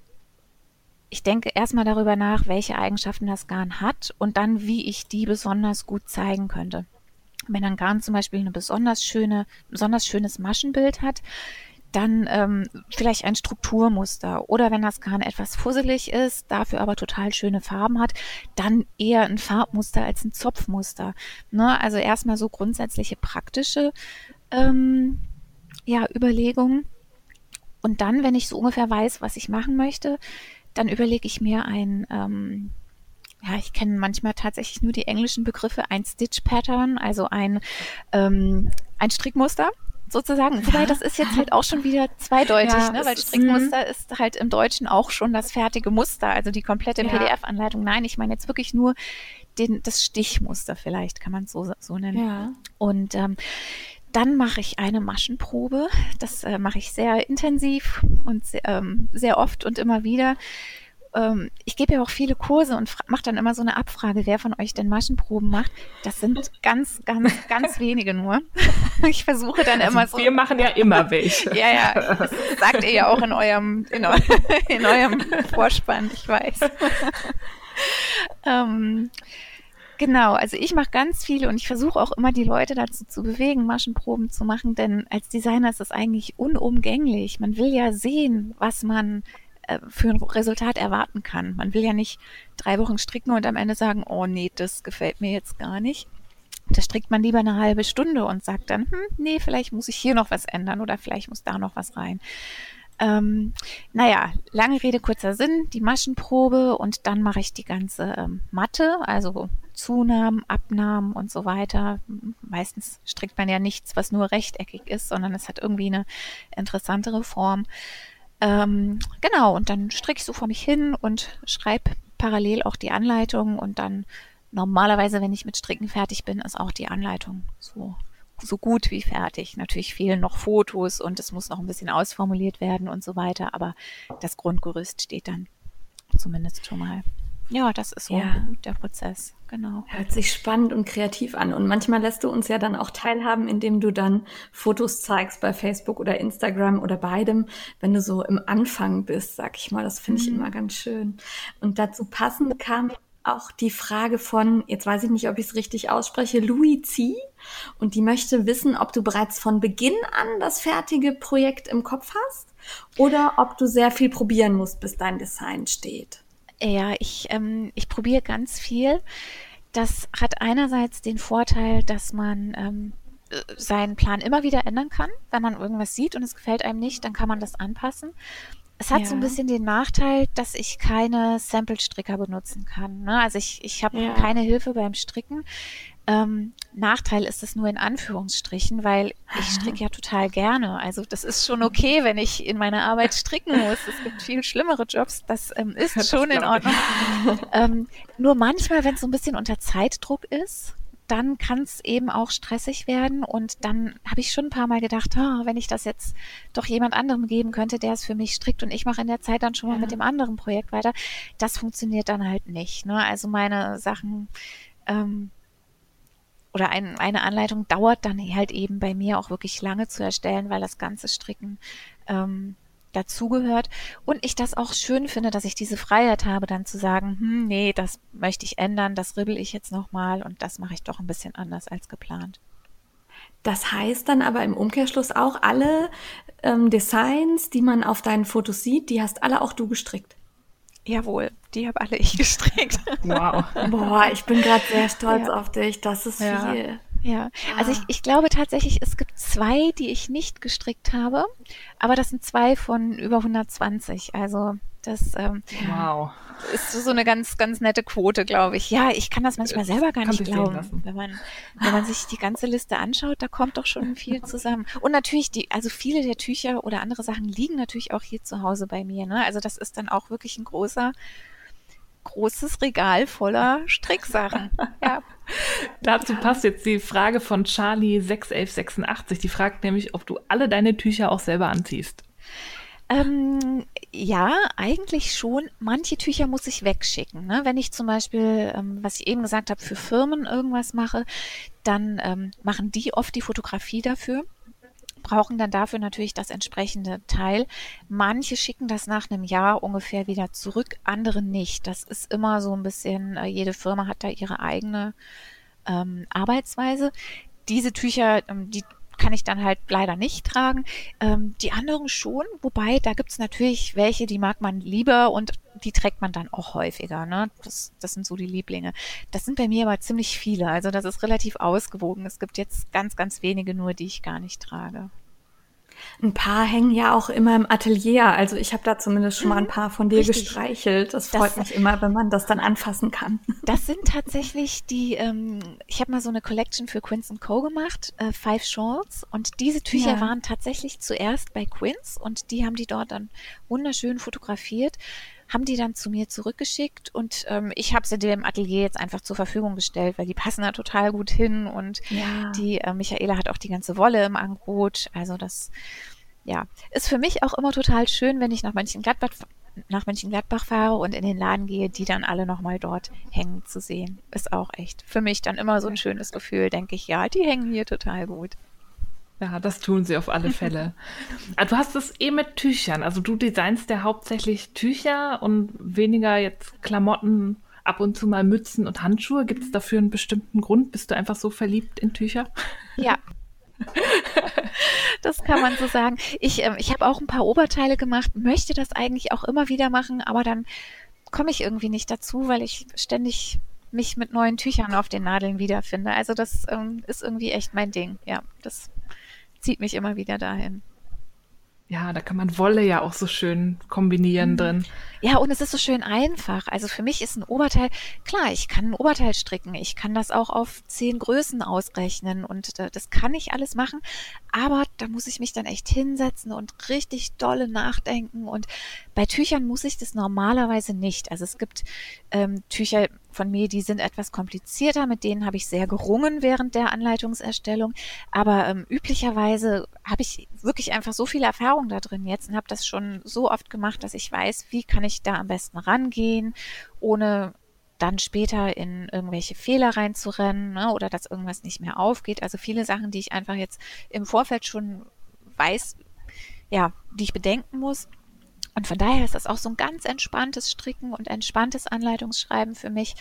[SPEAKER 4] ich denke erstmal darüber nach, welche Eigenschaften das Garn hat und dann, wie ich die besonders gut zeigen könnte. Wenn ein Garn zum Beispiel eine besonders schöne, besonders schönes Maschenbild hat, dann ähm, vielleicht ein Strukturmuster. Oder wenn das Garn etwas fusselig ist, dafür aber total schöne Farben hat, dann eher ein Farbmuster als ein Zopfmuster. Ne? Also erstmal so grundsätzliche praktische ähm, ja, Überlegungen. Und dann, wenn ich so ungefähr weiß, was ich machen möchte, dann überlege ich mir ein, ähm, ja, ich kenne manchmal tatsächlich nur die englischen Begriffe, ein Stitch Pattern, also ein, ähm, ein Strickmuster sozusagen. Wobei das ist jetzt halt auch schon wieder zweideutig, ja, ne? weil Strickmuster ist, ist halt im Deutschen auch schon das fertige Muster, also die komplette ja. PDF-Anleitung. Nein, ich meine jetzt wirklich nur den, das Stichmuster vielleicht, kann man es so, so nennen. Ja. Und ähm, dann mache ich eine Maschenprobe. Das äh, mache ich sehr intensiv und sehr, ähm, sehr oft und immer wieder. Ähm, ich gebe ja auch viele Kurse und mache dann immer so eine Abfrage, wer von euch denn Maschenproben macht. Das sind ganz, ganz, ganz [laughs] wenige nur. ich versuche dann also immer so.
[SPEAKER 2] Wir machen ja immer welche. [laughs]
[SPEAKER 4] ja, ja. Das sagt ihr ja auch in eurem, in, eu in eurem [laughs] Vorspann, ich weiß. ähm, Genau, also ich mache ganz viele und ich versuche auch immer die Leute dazu zu bewegen, Maschenproben zu machen, denn als Designer ist das eigentlich unumgänglich. Man will ja sehen, was man äh, für ein Resultat erwarten kann. Man will ja nicht drei Wochen stricken und am Ende sagen, oh nee, das gefällt mir jetzt gar nicht. Da strickt man lieber eine halbe Stunde und sagt dann, hm, nee, vielleicht muss ich hier noch was ändern oder vielleicht muss da noch was rein. Ähm, naja, lange Rede, kurzer Sinn, die Maschenprobe und dann mache ich die ganze ähm, Matte, also Zunahmen, Abnahmen und so weiter. Meistens strickt man ja nichts, was nur rechteckig ist, sondern es hat irgendwie eine interessantere Form. Ähm, genau, und dann stricke ich so vor mich hin und schreibe parallel auch die Anleitung und dann normalerweise, wenn ich mit Stricken fertig bin, ist auch die Anleitung so so gut wie fertig. Natürlich fehlen noch Fotos und es muss noch ein bisschen ausformuliert werden und so weiter, aber das Grundgerüst steht dann zumindest schon mal. ja, das ist so
[SPEAKER 3] Ja.
[SPEAKER 4] der Prozess, genau.
[SPEAKER 3] Hört sich spannend und kreativ an. Und manchmal lässt du uns ja dann auch teilhaben, indem du dann Fotos zeigst bei Facebook oder Instagram oder beidem, wenn du so im Anfang bist, sag ich mal. Das finde ich immer ganz schön. Und dazu passend kam auch die Frage von, jetzt weiß ich nicht, ob ich es richtig ausspreche, Louis Zi. Und die möchte wissen, ob du bereits von Beginn an das fertige Projekt im Kopf hast oder ob du sehr viel probieren musst, bis dein Design steht.
[SPEAKER 4] Ja, ich, ähm, ich probiere ganz viel. Das hat einerseits den Vorteil, dass man ähm, äh, seinen Plan immer wieder ändern kann. Wenn man irgendwas sieht und es gefällt einem nicht, dann kann man das anpassen. Es hat so ein
[SPEAKER 3] Ja.
[SPEAKER 4] bisschen den Nachteil, dass ich keine Sample-Stricker benutzen kann. Ne? Also ich, ich habe
[SPEAKER 3] Ja.
[SPEAKER 4] keine Hilfe beim Stricken. Ähm, Nachteil ist es nur in Anführungsstrichen, weil ich stricke ja total gerne. Also das ist schon okay, wenn ich in meiner Arbeit stricken muss. Es gibt viel schlimmere Jobs. Das ähm, ist [laughs]
[SPEAKER 2] Das
[SPEAKER 4] schon in. Ordnung. ähm, nur manchmal, wenn es so ein bisschen unter Zeitdruck ist, dann kann es eben auch stressig werden. Und dann habe ich schon ein paar Mal gedacht, ah, wenn ich das jetzt doch jemand anderem geben könnte, der es für mich strickt und ich mache in der Zeit dann schon mal
[SPEAKER 3] Ja.
[SPEAKER 4] mit dem anderen Projekt weiter. Das funktioniert dann halt nicht. Ne? Also meine Sachen ähm, oder ein, eine Anleitung dauert dann halt eben bei mir auch wirklich lange zu erstellen, weil das ganze Stricken ähm, dazugehört. Und ich das auch schön finde, dass ich diese Freiheit habe, dann zu sagen, hm, nee, das möchte ich ändern, das ribbel ich jetzt nochmal und das mache ich doch ein bisschen anders als geplant.
[SPEAKER 3] Das heißt dann aber im Umkehrschluss auch, alle ähm, Designs, die man auf deinen Fotos sieht, die hast alle auch du gestrickt.
[SPEAKER 4] Jawohl, die habe alle ich [laughs] gestrickt.
[SPEAKER 2] Wow.
[SPEAKER 3] Boah, ich bin gerade sehr stolz
[SPEAKER 4] Ja.
[SPEAKER 3] auf dich. Das ist
[SPEAKER 2] Ja.
[SPEAKER 3] viel.
[SPEAKER 4] Ja, also ich, ich glaube tatsächlich, es gibt zwei, die ich nicht gestrickt habe, aber das sind zwei von über 120. Also das ähm,
[SPEAKER 2] Wow.
[SPEAKER 4] ist so eine ganz, ganz nette Quote, glaube ich. Ja, ich kann das manchmal selber gar nicht glauben. Wenn man, wenn man sich die ganze Liste anschaut, da kommt doch schon viel [laughs] zusammen. Und natürlich die, also viele der Tücher oder andere Sachen liegen natürlich auch hier zu Hause bei mir. Ne? Also das ist dann auch wirklich ein großer, großes Regal voller Stricksachen. [laughs] Ja.
[SPEAKER 2] Dazu passt jetzt die Frage von Charlie 61186. Die fragt nämlich, ob du alle deine Tücher auch selber anziehst.
[SPEAKER 4] Ähm, ja, eigentlich schon. Manche Tücher muss ich wegschicken. Ne? Wenn ich zum Beispiel, ähm, was ich eben gesagt habe, für Firmen irgendwas mache, dann ähm, machen die oft die Fotografie dafür, brauchen dann dafür natürlich das entsprechende Teil. Manche schicken das nach einem Jahr ungefähr wieder zurück, andere nicht. Das ist immer so ein bisschen, äh, jede Firma hat da ihre eigene ähm, Arbeitsweise. Diese Tücher, ähm, die kann ich dann halt leider nicht tragen. Ähm, die anderen schon, wobei da gibt's natürlich welche, die mag man lieber und die trägt man dann auch häufiger. Ne? Das, das sind so die Lieblinge. Das sind bei mir aber ziemlich viele. Also das ist relativ ausgewogen. Es gibt jetzt ganz, ganz wenige nur, die ich gar nicht trage.
[SPEAKER 3] Ein paar hängen ja auch immer im Atelier. Also ich habe da zumindest schon mal ein paar von dir
[SPEAKER 4] Richtig.
[SPEAKER 3] gestreichelt. Das freut
[SPEAKER 4] Das-
[SPEAKER 3] mich immer, wenn man das dann anfassen kann. [laughs]
[SPEAKER 4] Das sind tatsächlich die, ähm, ich habe mal so eine Collection für Quince Co. gemacht, äh, Five Shorts. Und diese Tücher
[SPEAKER 3] Ja.
[SPEAKER 4] waren tatsächlich zuerst bei Quince und die haben die dort dann wunderschön fotografiert, haben die dann zu mir zurückgeschickt und ähm, ich habe sie dem Atelier jetzt einfach zur Verfügung gestellt, weil die passen da total gut hin und
[SPEAKER 3] Ja.
[SPEAKER 4] die äh, Michaela hat auch die ganze Wolle im Angebot. Also das, ja, ist für mich auch immer total schön, wenn ich nach Mönchengladbach nach Mönchengladbach fahre und in den Laden gehe, die dann alle nochmal dort hängen zu sehen. Ist auch echt für mich dann immer so ein schönes Gefühl, denke ich, ja, die hängen hier total gut.
[SPEAKER 2] Ja, das tun sie auf alle Fälle. [laughs] Ah, du hast es eh mit Tüchern. Also du designst ja hauptsächlich Tücher und weniger jetzt Klamotten, ab und zu mal Mützen und Handschuhe. Gibt es dafür einen bestimmten Grund? Bist du einfach so verliebt in Tücher?
[SPEAKER 4] Ja. Das kann man so sagen. Ich, ähm, ich habe auch ein paar Oberteile gemacht, möchte das eigentlich auch immer wieder machen, aber dann komme ich irgendwie nicht dazu, weil ich ständig mich mit neuen Tüchern auf den Nadeln wiederfinde. Also das ähm, ist irgendwie echt mein Ding. Ja, das zieht mich immer wieder dahin.
[SPEAKER 2] Ja, da kann man Wolle ja auch so schön kombinieren drin.
[SPEAKER 4] Ja, und es ist so schön einfach. Also für mich ist ein Oberteil, klar, ich kann ein Oberteil stricken, ich kann das auch auf zehn Größen ausrechnen und das kann ich alles machen, aber da muss ich mich dann echt hinsetzen und richtig dolle nachdenken und bei Tüchern muss ich das normalerweise nicht. Also es gibt ähm, Tücher, von mir, die sind etwas komplizierter, mit denen habe ich sehr gerungen während der Anleitungserstellung. Aber ähm, üblicherweise habe ich wirklich einfach so viel Erfahrung da drin jetzt und habe das schon so oft gemacht, dass ich weiß, wie kann ich da am besten rangehen, ohne dann später in irgendwelche Fehler reinzurennen ne, oder dass irgendwas nicht mehr aufgeht. Also viele Sachen, die ich einfach jetzt im Vorfeld schon weiß, ja, die ich bedenken muss. Und von daher ist das auch so ein ganz entspanntes Stricken und entspanntes Anleitungsschreiben für mich.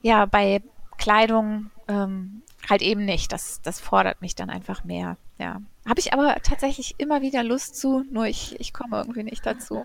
[SPEAKER 4] Ja, bei Kleidung ähm, halt eben nicht. Das, das fordert mich dann einfach mehr. Ja. Habe ich aber tatsächlich immer wieder Lust zu, nur ich, ich komme irgendwie nicht dazu.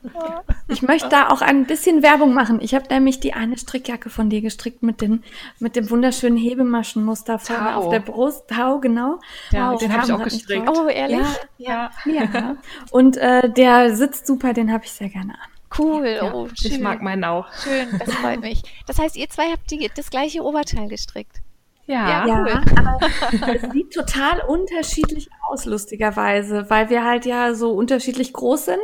[SPEAKER 3] Ich möchte da auch ein bisschen Werbung machen. Ich habe nämlich die eine Strickjacke von dir gestrickt mit, den, mit dem wunderschönen Hebemaschenmuster vorne auf der Brust. Tau, genau.
[SPEAKER 2] Ja,
[SPEAKER 3] wow,
[SPEAKER 2] den habe ich auch gestrickt.
[SPEAKER 4] Oh, ehrlich?
[SPEAKER 3] Ja. ja. ja. Und äh, der sitzt super, den habe ich sehr gerne an.
[SPEAKER 4] Cool,
[SPEAKER 2] Ja,
[SPEAKER 4] oh, schön.
[SPEAKER 2] ich mag meinen auch.
[SPEAKER 4] Schön, das freut mich. Das heißt, ihr zwei habt die, das gleiche Oberteil gestrickt.
[SPEAKER 2] Ja,
[SPEAKER 4] Ja.
[SPEAKER 3] Ja, aber es sieht total unterschiedlich aus, lustigerweise, weil wir halt ja so unterschiedlich groß sind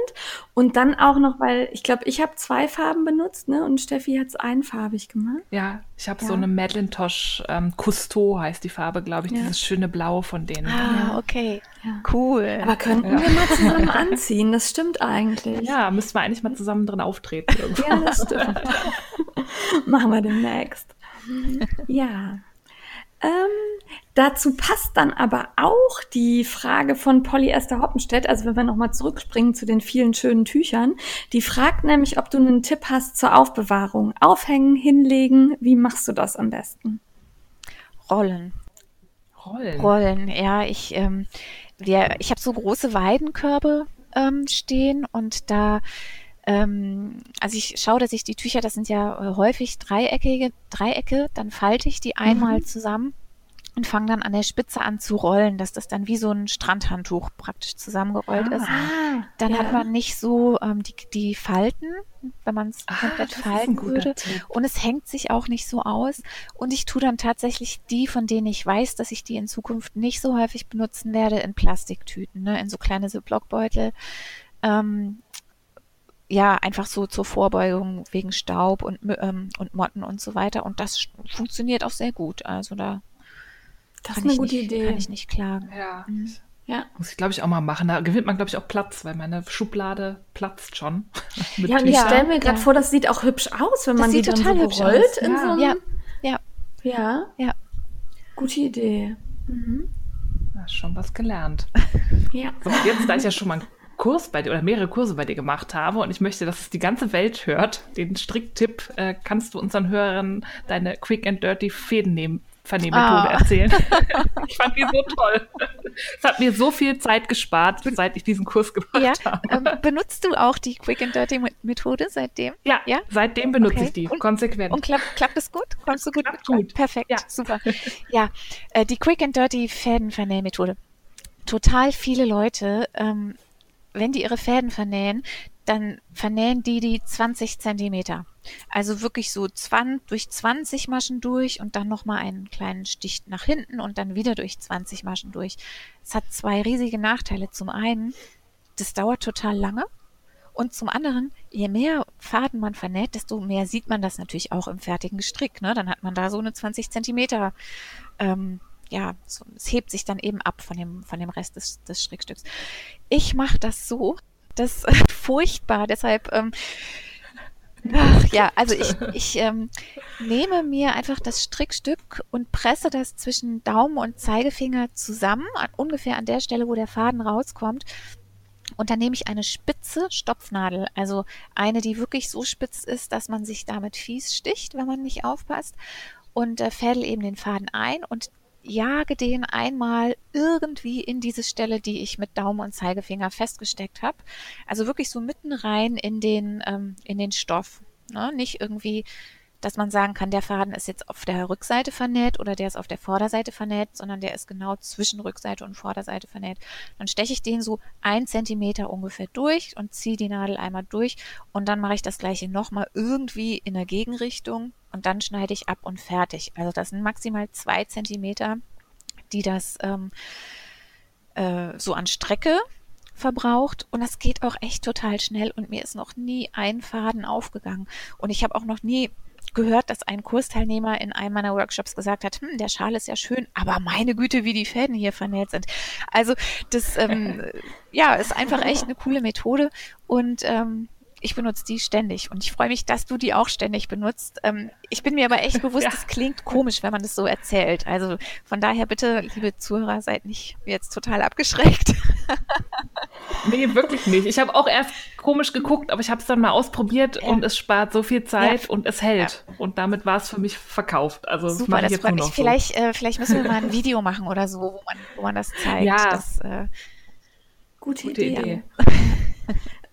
[SPEAKER 3] und dann auch noch, weil ich glaube, ich habe zwei Farben benutzt, ne, und Steffi hat es einfarbig gemacht.
[SPEAKER 2] ja, ich habe
[SPEAKER 3] Ja.
[SPEAKER 2] so eine Macintosh ähm, Cousteau heißt die Farbe, glaube ich,
[SPEAKER 3] Ja.
[SPEAKER 2] dieses schöne Blau von denen.
[SPEAKER 4] Ah, okay.
[SPEAKER 3] Ja.
[SPEAKER 4] Cool.
[SPEAKER 3] Aber könnten
[SPEAKER 2] Ja.
[SPEAKER 3] wir mal zusammen anziehen? Das stimmt eigentlich.
[SPEAKER 2] Ja, müssten wir eigentlich mal zusammen drin auftreten. Irgendwo.
[SPEAKER 3] Ja, das stimmt. [laughs] Machen wir demnächst. Ja. Ähm, dazu passt dann aber auch die Frage von Polly Esther Hoppenstedt, also wenn wir nochmal zurückspringen zu den vielen schönen Tüchern, die fragt nämlich, ob du einen Tipp hast zur Aufbewahrung. Aufhängen, hinlegen, wie machst du das am besten?
[SPEAKER 4] Rollen.
[SPEAKER 2] Rollen.
[SPEAKER 4] Rollen, ja, ich, ähm, wir, ich habe so große Weidenkörbe ähm, stehen und da, ähm, also ich schaue, dass ich die Tücher, das sind ja äh, häufig dreieckige Dreiecke, dann falte ich die einmal zusammen und fange dann an der Spitze an zu rollen, dass das dann wie so ein Strandhandtuch praktisch zusammengerollt ist. Dann
[SPEAKER 3] ja.
[SPEAKER 4] hat man nicht so ähm, die, die Falten, wenn man es
[SPEAKER 2] Ah,
[SPEAKER 4] komplett falten würde.
[SPEAKER 2] Tipp.
[SPEAKER 4] Und es hängt sich auch nicht so aus. Und ich tue dann tatsächlich die, von denen ich weiß, dass ich die in Zukunft nicht so häufig benutzen werde, in Plastiktüten, ne? in so kleine Ziploc-Beutel. Ähm, ja, einfach so zur Vorbeugung wegen Staub und, ähm, und Motten und so weiter. Und das funktioniert auch sehr gut. Also da
[SPEAKER 3] Das
[SPEAKER 4] kann,
[SPEAKER 3] ist eine
[SPEAKER 4] ich
[SPEAKER 3] gute
[SPEAKER 4] nicht,
[SPEAKER 3] Idee.
[SPEAKER 4] kann ich nicht klagen.
[SPEAKER 2] Ja.
[SPEAKER 4] Mhm.
[SPEAKER 3] Ja.
[SPEAKER 2] Muss ich, glaube ich, auch mal machen. Da gewinnt man, glaube ich, auch Platz, weil meine Schublade platzt schon. [laughs] Mit
[SPEAKER 3] Ja, und ich stelle mir gerade
[SPEAKER 4] ja.
[SPEAKER 3] vor, das sieht auch hübsch aus, wenn
[SPEAKER 4] Das
[SPEAKER 3] man die
[SPEAKER 4] sieht
[SPEAKER 3] dann
[SPEAKER 4] total
[SPEAKER 3] so
[SPEAKER 4] hübsch
[SPEAKER 3] gerollt
[SPEAKER 2] aus.
[SPEAKER 3] in
[SPEAKER 2] Ja.
[SPEAKER 3] so einem...
[SPEAKER 4] Ja, ja,
[SPEAKER 3] Ja,
[SPEAKER 4] ja.
[SPEAKER 3] gute Idee. Mhm.
[SPEAKER 2] Ja, schon was gelernt.
[SPEAKER 3] Ja.
[SPEAKER 2] So, jetzt, da ich ja schon mal einen Kurs bei dir oder mehrere Kurse bei dir gemacht habe und ich möchte, dass es die ganze Welt hört, den Stricktipp, äh, kannst du unseren Hörern deine Quick and Dirty Fäden Vernehmmethode
[SPEAKER 4] Ah.
[SPEAKER 2] erzählen. [laughs] ich fand die so toll. Es hat mir so viel Zeit gespart, seit ich diesen Kurs gemacht
[SPEAKER 4] ja.
[SPEAKER 2] habe.
[SPEAKER 4] Ähm, benutzt du auch die Quick and Dirty Methode seitdem?
[SPEAKER 2] Ja,
[SPEAKER 4] Ja?
[SPEAKER 2] seitdem benutze
[SPEAKER 4] Okay.
[SPEAKER 2] ich die
[SPEAKER 4] Und-
[SPEAKER 2] konsequent.
[SPEAKER 4] Und klappt, klappt es gut? Kommst du gut?
[SPEAKER 2] Klappt gut.
[SPEAKER 4] Perfekt,
[SPEAKER 2] Ja.
[SPEAKER 4] super. Ja, äh, die Quick and Dirty Fädenvernähmethode. Total viele Leute, ähm, wenn die ihre Fäden vernähen, dann vernähen die die 20 Zentimeter. Also wirklich so 20, durch 20 Maschen durch und dann nochmal einen kleinen Stich nach hinten und dann wieder durch 20 Maschen durch. Es hat zwei riesige Nachteile. Zum einen, das dauert total lange. Und zum anderen, je mehr Faden man vernäht, desto mehr sieht man das natürlich auch im fertigen Gestrick. Ne? Dann hat man da so eine 20 Zentimeter, ähm, ja, so, es hebt sich dann eben ab von dem, von dem Rest des, des Strickstücks. Ich mache das so, das ist [laughs] furchtbar, deshalb, ähm, ach, ja, also ich, ich ähm, nehme mir einfach das Strickstück und presse das zwischen Daumen und Zeigefinger zusammen, an, ungefähr an der Stelle, wo der Faden rauskommt. Und dann nehme ich eine spitze Stopfnadel, also eine, die wirklich so spitz ist, dass man sich damit fies sticht, wenn man nicht aufpasst. Und äh, fädel eben den Faden ein und jage den einmal irgendwie in diese Stelle, die ich mit Daumen und Zeigefinger festgesteckt habe. Also wirklich so mitten rein in den, ähm, in den Stoff. Ne? Nicht irgendwie, dass man sagen kann, der Faden ist jetzt auf der Rückseite vernäht oder der ist auf der Vorderseite vernäht, sondern der ist genau zwischen Rückseite und Vorderseite vernäht. Dann steche ich den so ein Zentimeter ungefähr durch und ziehe die Nadel einmal durch und dann mache ich das gleiche nochmal irgendwie in der Gegenrichtung und dann schneide ich ab und fertig. Also das sind maximal zwei Zentimeter, die das ähm, äh, so an Strecke verbraucht und das geht auch echt total schnell und mir ist noch nie ein Faden aufgegangen und ich habe auch noch nie gehört, dass ein Kursteilnehmer in einem meiner Workshops gesagt hat, hm, der Schal ist ja schön, aber meine Güte, wie die Fäden hier vernäht sind. Also das ähm, [laughs] ja, ist einfach echt eine coole Methode und ähm, ich benutze die ständig und ich freue mich, dass du die auch ständig benutzt. Ähm, ich bin mir aber echt [laughs] bewusst, ja. das klingt komisch, wenn man das so erzählt. Also von daher bitte, liebe Zuhörer, seid nicht jetzt total abgeschreckt. [laughs]
[SPEAKER 2] nee, wirklich nicht. Ich habe auch erst komisch geguckt, aber ich habe es dann mal ausprobiert ja. und es spart so viel Zeit ja. und es hält. Und damit war es für mich verkauft. Also
[SPEAKER 4] Super, das freut mich. So. Vielleicht, äh, vielleicht müssen wir mal ein [laughs] Video machen oder so, wo man, wo man das zeigt.
[SPEAKER 2] Ja.
[SPEAKER 4] Das,
[SPEAKER 2] äh,
[SPEAKER 3] Gute, Gute Idee. Idee.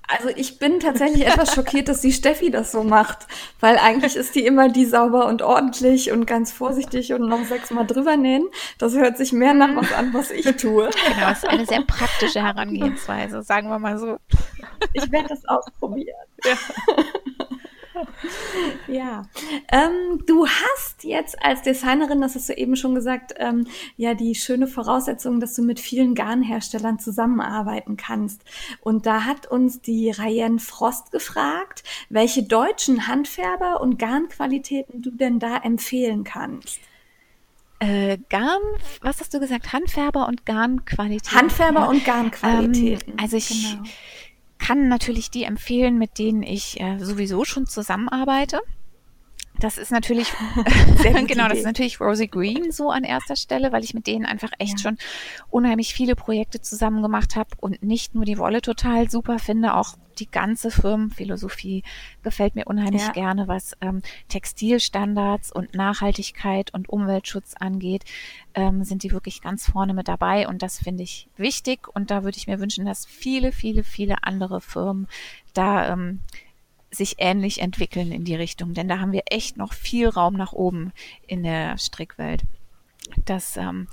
[SPEAKER 3] Also ich bin tatsächlich etwas schockiert, dass die Steffi das so macht, weil eigentlich ist die immer die sauber und ordentlich und ganz vorsichtig und noch sechsmal drüber nähen. Das hört sich mehr nach was an, was ich tue.
[SPEAKER 4] Genau, das ist eine sehr praktische Herangehensweise, sagen wir mal so.
[SPEAKER 3] Ich werde das ausprobieren. Ja. Ja, ähm, du hast jetzt als Designerin, das hast du eben schon gesagt, ähm, ja die schöne Voraussetzung, dass du mit vielen Garnherstellern zusammenarbeiten kannst. Und da hat uns die Ryan Frost gefragt, welche deutschen Handfärber und Garnqualitäten du denn da empfehlen kannst.
[SPEAKER 4] Äh, Garn, was hast du gesagt? Handfärber und Garnqualitäten.
[SPEAKER 3] Handfärber ja. und Garnqualitäten.
[SPEAKER 4] Ähm, also ich genau kann natürlich die empfehlen, mit denen ich äh, sowieso schon zusammenarbeite. Das ist natürlich, [laughs] [laughs] genau, das ist natürlich Rosie Green so an erster Stelle, weil ich mit denen einfach echt ja. schon unheimlich viele Projekte zusammen gemacht habe und nicht nur die Wolle total super finde, auch die ganze Firmenphilosophie gefällt mir unheimlich ja. gerne, was ähm, Textilstandards und Nachhaltigkeit und Umweltschutz angeht, ähm, sind die wirklich ganz vorne mit dabei und das finde ich wichtig und da würde ich mir wünschen, dass viele, viele, viele andere Firmen da ähm, sich ähnlich entwickeln in die Richtung, denn da haben wir echt noch viel Raum nach oben in der Strickwelt. Das ähm,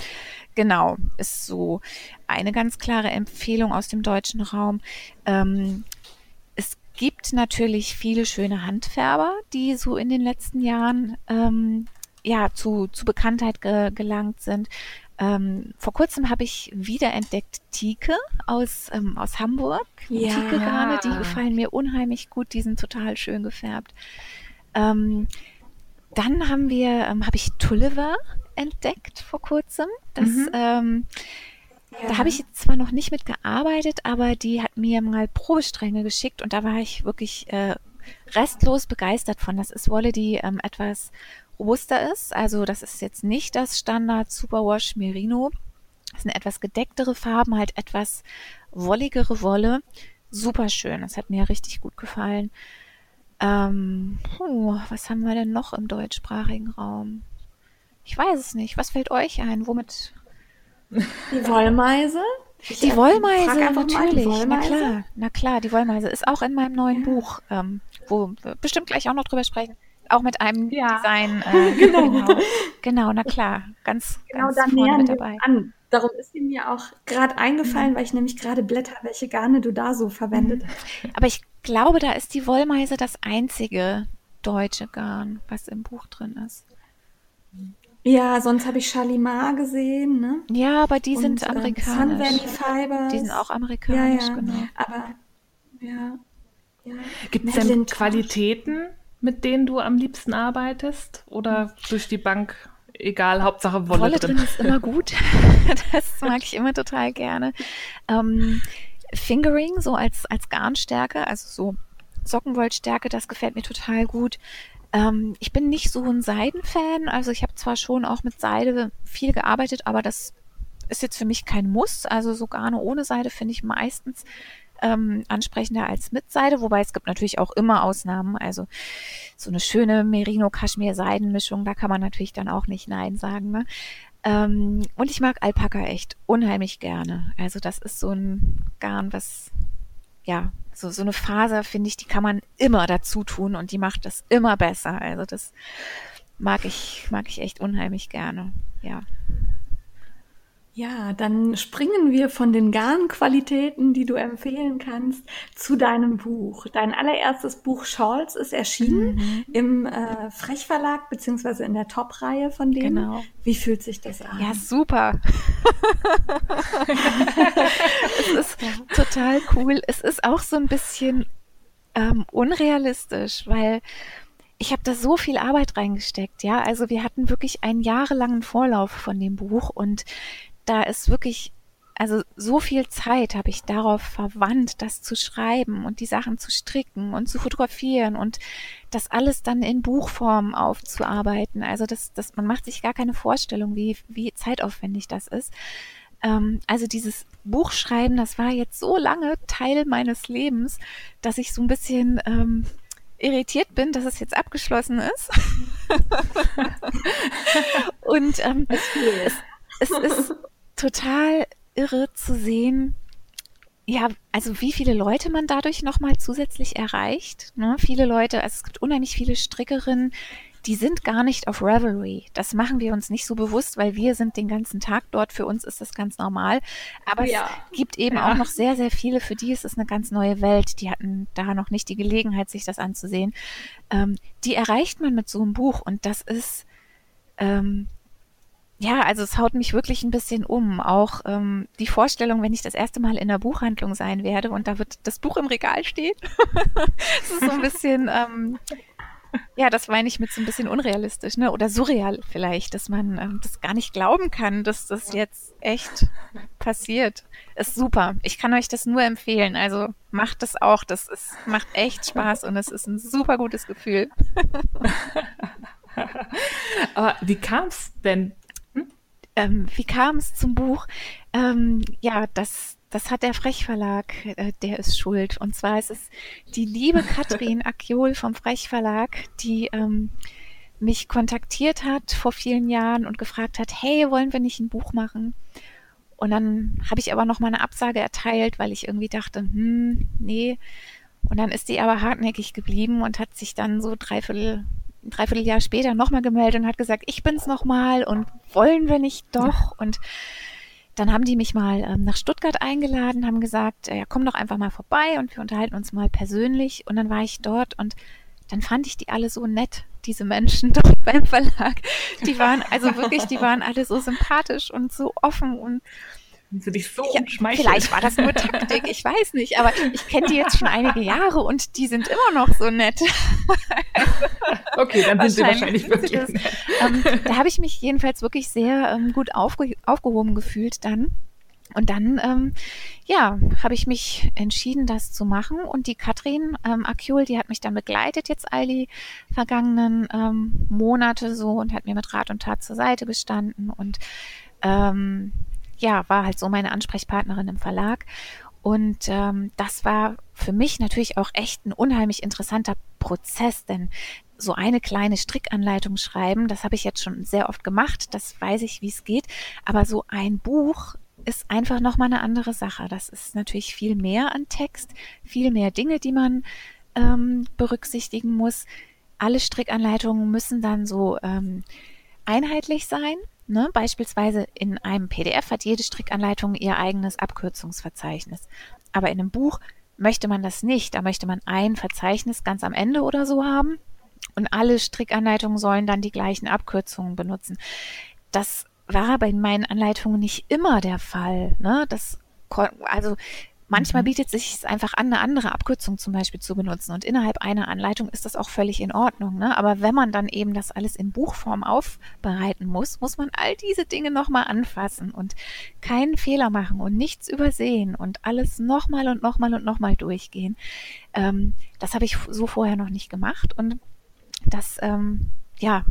[SPEAKER 4] genau ist so eine ganz klare Empfehlung aus dem deutschen Raum. Ähm, es gibt natürlich viele schöne Handfärber, die so in den letzten Jahren ähm, ja zu, zu Bekanntheit ge gelangt sind. Ähm, vor kurzem habe ich wiederentdeckt Tike aus, ähm, aus Hamburg. Ja. Tike-Garne, die gefallen mir unheimlich gut, die sind total schön gefärbt. Ähm, dann haben wir, ähm, habe ich Tulliver entdeckt vor kurzem. Das, mhm. ähm, ja. Da habe ich jetzt zwar noch nicht mitgearbeitet, aber die hat mir mal Probestränge geschickt und da war ich wirklich äh, restlos begeistert von. Das ist Wolle, die ähm, etwas robuster ist. Also das ist jetzt nicht das Standard Superwash Merino. Das sind etwas gedecktere Farben, halt etwas wolligere Wolle. Super schön. Das hat mir richtig gut gefallen. Ähm, oh, was haben wir denn noch im deutschsprachigen Raum? Ich weiß es nicht. Was fällt euch ein? Womit?
[SPEAKER 3] Die Wollmeise?
[SPEAKER 4] die Wollmeise, natürlich. Die Wollmeise. Na klar, na klar, die Wollmeise ist auch in meinem neuen ja. Buch, ähm, wo wir bestimmt gleich auch noch drüber sprechen auch mit einem ja. Design. Äh, [laughs] genau. genau. genau. na klar, ganz, genau, ganz
[SPEAKER 3] da vorne mit dabei. An. Darum ist sie mir auch gerade eingefallen, mhm. weil ich nämlich gerade blätter, welche Garne du da so verwendet
[SPEAKER 4] hast. Mhm. Aber ich glaube, da ist die Wollmeise das einzige deutsche Garn, was im Buch drin ist.
[SPEAKER 3] Ja, sonst habe ich Shalimar gesehen, ne?
[SPEAKER 4] Ja, aber die Und, sind ähm, amerikanisch. Sun
[SPEAKER 3] Valley Fibers.
[SPEAKER 4] Die sind auch amerikanisch,
[SPEAKER 3] ja, ja.
[SPEAKER 4] genau.
[SPEAKER 3] Aber ja.
[SPEAKER 2] ja. Gibt es denn Qualitäten, mit denen du am liebsten arbeitest? Oder durch die Bank, egal, Hauptsache Wolle,
[SPEAKER 4] Wolle drin. drin ist immer [laughs] gut. [laughs] das mag ich immer total gerne. Ähm, Fingering, so als, als Garnstärke, also so Sockenwollstärke, das gefällt mir total gut. Ähm, ich bin nicht so ein Seidenfan, also ich habe zwar schon auch mit Seide viel gearbeitet, aber das ist jetzt für mich kein Muss. Also so Garne ohne Seide finde ich meistens ähm, ansprechender als mit Seide, wobei es gibt natürlich auch immer Ausnahmen. Also so eine schöne Merino-Kaschmir-Seidenmischung, da kann man natürlich dann auch nicht Nein sagen. Ne? Ähm, und ich mag Alpaka echt unheimlich gerne. Also das ist so ein Garn, was ja so so eine Faser finde ich, die kann man immer dazu tun und die macht das immer besser. Also das mag ich mag ich echt unheimlich gerne. Ja.
[SPEAKER 3] Ja, dann springen wir von den Garnqualitäten, die du empfehlen kannst, zu deinem Buch. Dein allererstes Buch Shawls ist erschienen mhm. im äh, Frechverlag beziehungsweise in der Top-Reihe von denen. Genau. Wie fühlt sich das an?
[SPEAKER 4] Ja, super. es ist total cool. Es ist auch so ein bisschen ähm, unrealistisch, weil ich habe da so viel Arbeit reingesteckt, ja. Also wir hatten wirklich einen jahrelangen Vorlauf von dem Buch und da ist wirklich, also so viel Zeit habe ich darauf verwandt, das zu schreiben und die Sachen zu stricken und zu fotografieren und das alles dann in Buchform aufzuarbeiten. Also das, das, man macht sich gar keine Vorstellung, wie, wie zeitaufwendig das ist. Ähm, also dieses Buchschreiben, das war jetzt so lange Teil meines Lebens, dass ich so ein bisschen ähm, irritiert bin, dass es jetzt abgeschlossen ist. [laughs] [laughs] und ähm, es, es ist total irre zu sehen, ja, also wie viele Leute man dadurch nochmal zusätzlich erreicht. Ne? Viele Leute, also es gibt unheimlich viele Strickerinnen, die sind gar nicht auf Revelry. Das machen wir uns nicht so bewusst, weil wir sind den ganzen Tag dort. Für uns ist das ganz normal. Aber ja. es gibt eben ja. auch noch sehr, sehr viele, für die ist es eine ganz neue Welt. Die hatten da noch nicht die Gelegenheit, sich das anzusehen. Ähm, die erreicht man mit so einem Buch und das ist, ähm, ja, also es haut mich wirklich ein bisschen um. Auch ähm, die Vorstellung, wenn ich das erste Mal in der Buchhandlung sein werde und da wird das Buch im Regal steht. Es [laughs] ist so ein bisschen, ähm, ja, das meine ich mit so ein bisschen unrealistisch, ne? Oder surreal vielleicht, dass man ähm, das gar nicht glauben kann, dass das jetzt echt passiert. Ist super. Ich kann euch das nur empfehlen. Also macht das auch. Das ist, macht echt Spaß und es ist ein super gutes Gefühl. [laughs]
[SPEAKER 2] Aber wie kam es denn?
[SPEAKER 4] Hm? Ähm, wie kam es zum Buch? Ähm, ja, das, das hat der Frech-Verlag, äh, der ist schuld. Und zwar ist es die liebe Katrin [laughs] Akiol vom Frech-Verlag, die ähm, mich kontaktiert hat vor vielen Jahren und gefragt hat, hey, wollen wir nicht ein Buch machen? Und dann habe ich aber noch mal eine Absage erteilt, weil ich irgendwie dachte, hm, nee. Und dann ist die aber hartnäckig geblieben und hat sich dann so dreiviertel, dreiviertel Jahr später nochmal gemeldet und hat gesagt, ich bin's nochmal und wollen wir nicht doch? Und dann haben die mich mal ähm, nach Stuttgart eingeladen, haben gesagt, äh, ja, komm doch einfach mal vorbei und wir unterhalten uns mal persönlich. Und dann war ich dort und dann fand ich die alle so nett, diese Menschen [laughs] dort beim Verlag. Die waren, also wirklich, die waren alle so sympathisch und so offen und
[SPEAKER 2] Sie dich so
[SPEAKER 4] ja, Vielleicht war das nur Taktik, ich weiß nicht, aber ich kenne die jetzt schon einige Jahre und die sind immer noch so nett. [laughs]
[SPEAKER 2] okay, dann sind sie wahrscheinlich wirklich
[SPEAKER 4] nett. Ähm, da habe ich mich jedenfalls wirklich sehr ähm, gut aufge aufgehoben gefühlt dann. Und dann, ähm, ja, habe ich mich entschieden, das zu machen. Und die Katrin ähm, Akjul, die hat mich dann begleitet jetzt all die vergangenen ähm, Monate so und hat mir mit Rat und Tat zur Seite gestanden und ähm, ja, war halt so meine Ansprechpartnerin im Verlag. Und ähm, das war für mich natürlich auch echt ein unheimlich interessanter Prozess, denn so eine kleine Strickanleitung schreiben, das habe ich jetzt schon sehr oft gemacht, das weiß ich, wie es geht, aber so ein Buch ist einfach nochmal eine andere Sache. Das ist natürlich viel mehr an Text, viel mehr Dinge, die man ähm, berücksichtigen muss. Alle Strickanleitungen müssen dann so ähm, einheitlich sein. Ne? Beispielsweise in einem PDF hat jede Strickanleitung ihr eigenes Abkürzungsverzeichnis. Aber in einem Buch möchte man das nicht. Da möchte man ein Verzeichnis ganz am Ende oder so haben. Und alle Strickanleitungen sollen dann die gleichen Abkürzungen benutzen. Das war bei meinen Anleitungen nicht immer der Fall. Ne? Das, also Manchmal mhm. bietet sich es einfach an, eine andere Abkürzung zum Beispiel zu benutzen. Und innerhalb einer Anleitung ist das auch völlig in Ordnung. Ne? Aber wenn man dann eben das alles in Buchform aufbereiten muss, muss man all diese Dinge nochmal anfassen und keinen Fehler machen und nichts übersehen und alles nochmal und nochmal und nochmal durchgehen. Ähm, das habe ich so vorher noch nicht gemacht. Und das, ähm, ja,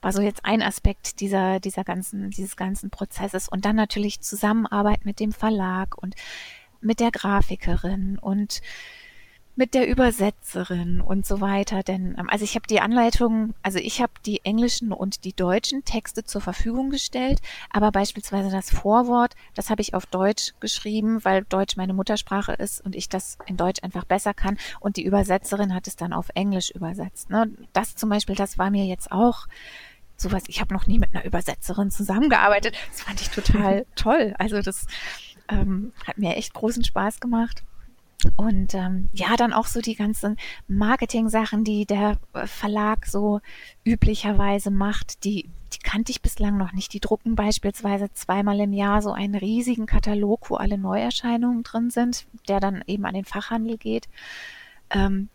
[SPEAKER 4] war so jetzt ein Aspekt dieser, dieser ganzen, dieses ganzen Prozesses. Und dann natürlich Zusammenarbeit mit dem Verlag und mit der Grafikerin und mit der Übersetzerin und so weiter. Denn ähm, also ich habe die Anleitung, also ich habe die englischen und die deutschen Texte zur Verfügung gestellt, aber beispielsweise das Vorwort, das habe ich auf Deutsch geschrieben, weil Deutsch meine Muttersprache ist und ich das in Deutsch einfach besser kann. Und die Übersetzerin hat es dann auf Englisch übersetzt. Ne? Das zum Beispiel, das war mir jetzt auch sowas. Ich habe noch nie mit einer Übersetzerin zusammengearbeitet. Das fand ich total [laughs] toll. Also das ähm, hat mir echt großen Spaß gemacht. Und ähm, ja, dann auch so die ganzen Marketing-Sachen, die der äh, Verlag so üblicherweise macht, die, die kannte ich bislang noch nicht. Die drucken beispielsweise zweimal im Jahr so einen riesigen Katalog, wo alle Neuerscheinungen drin sind, der dann eben an den Fachhandel geht. Ähm,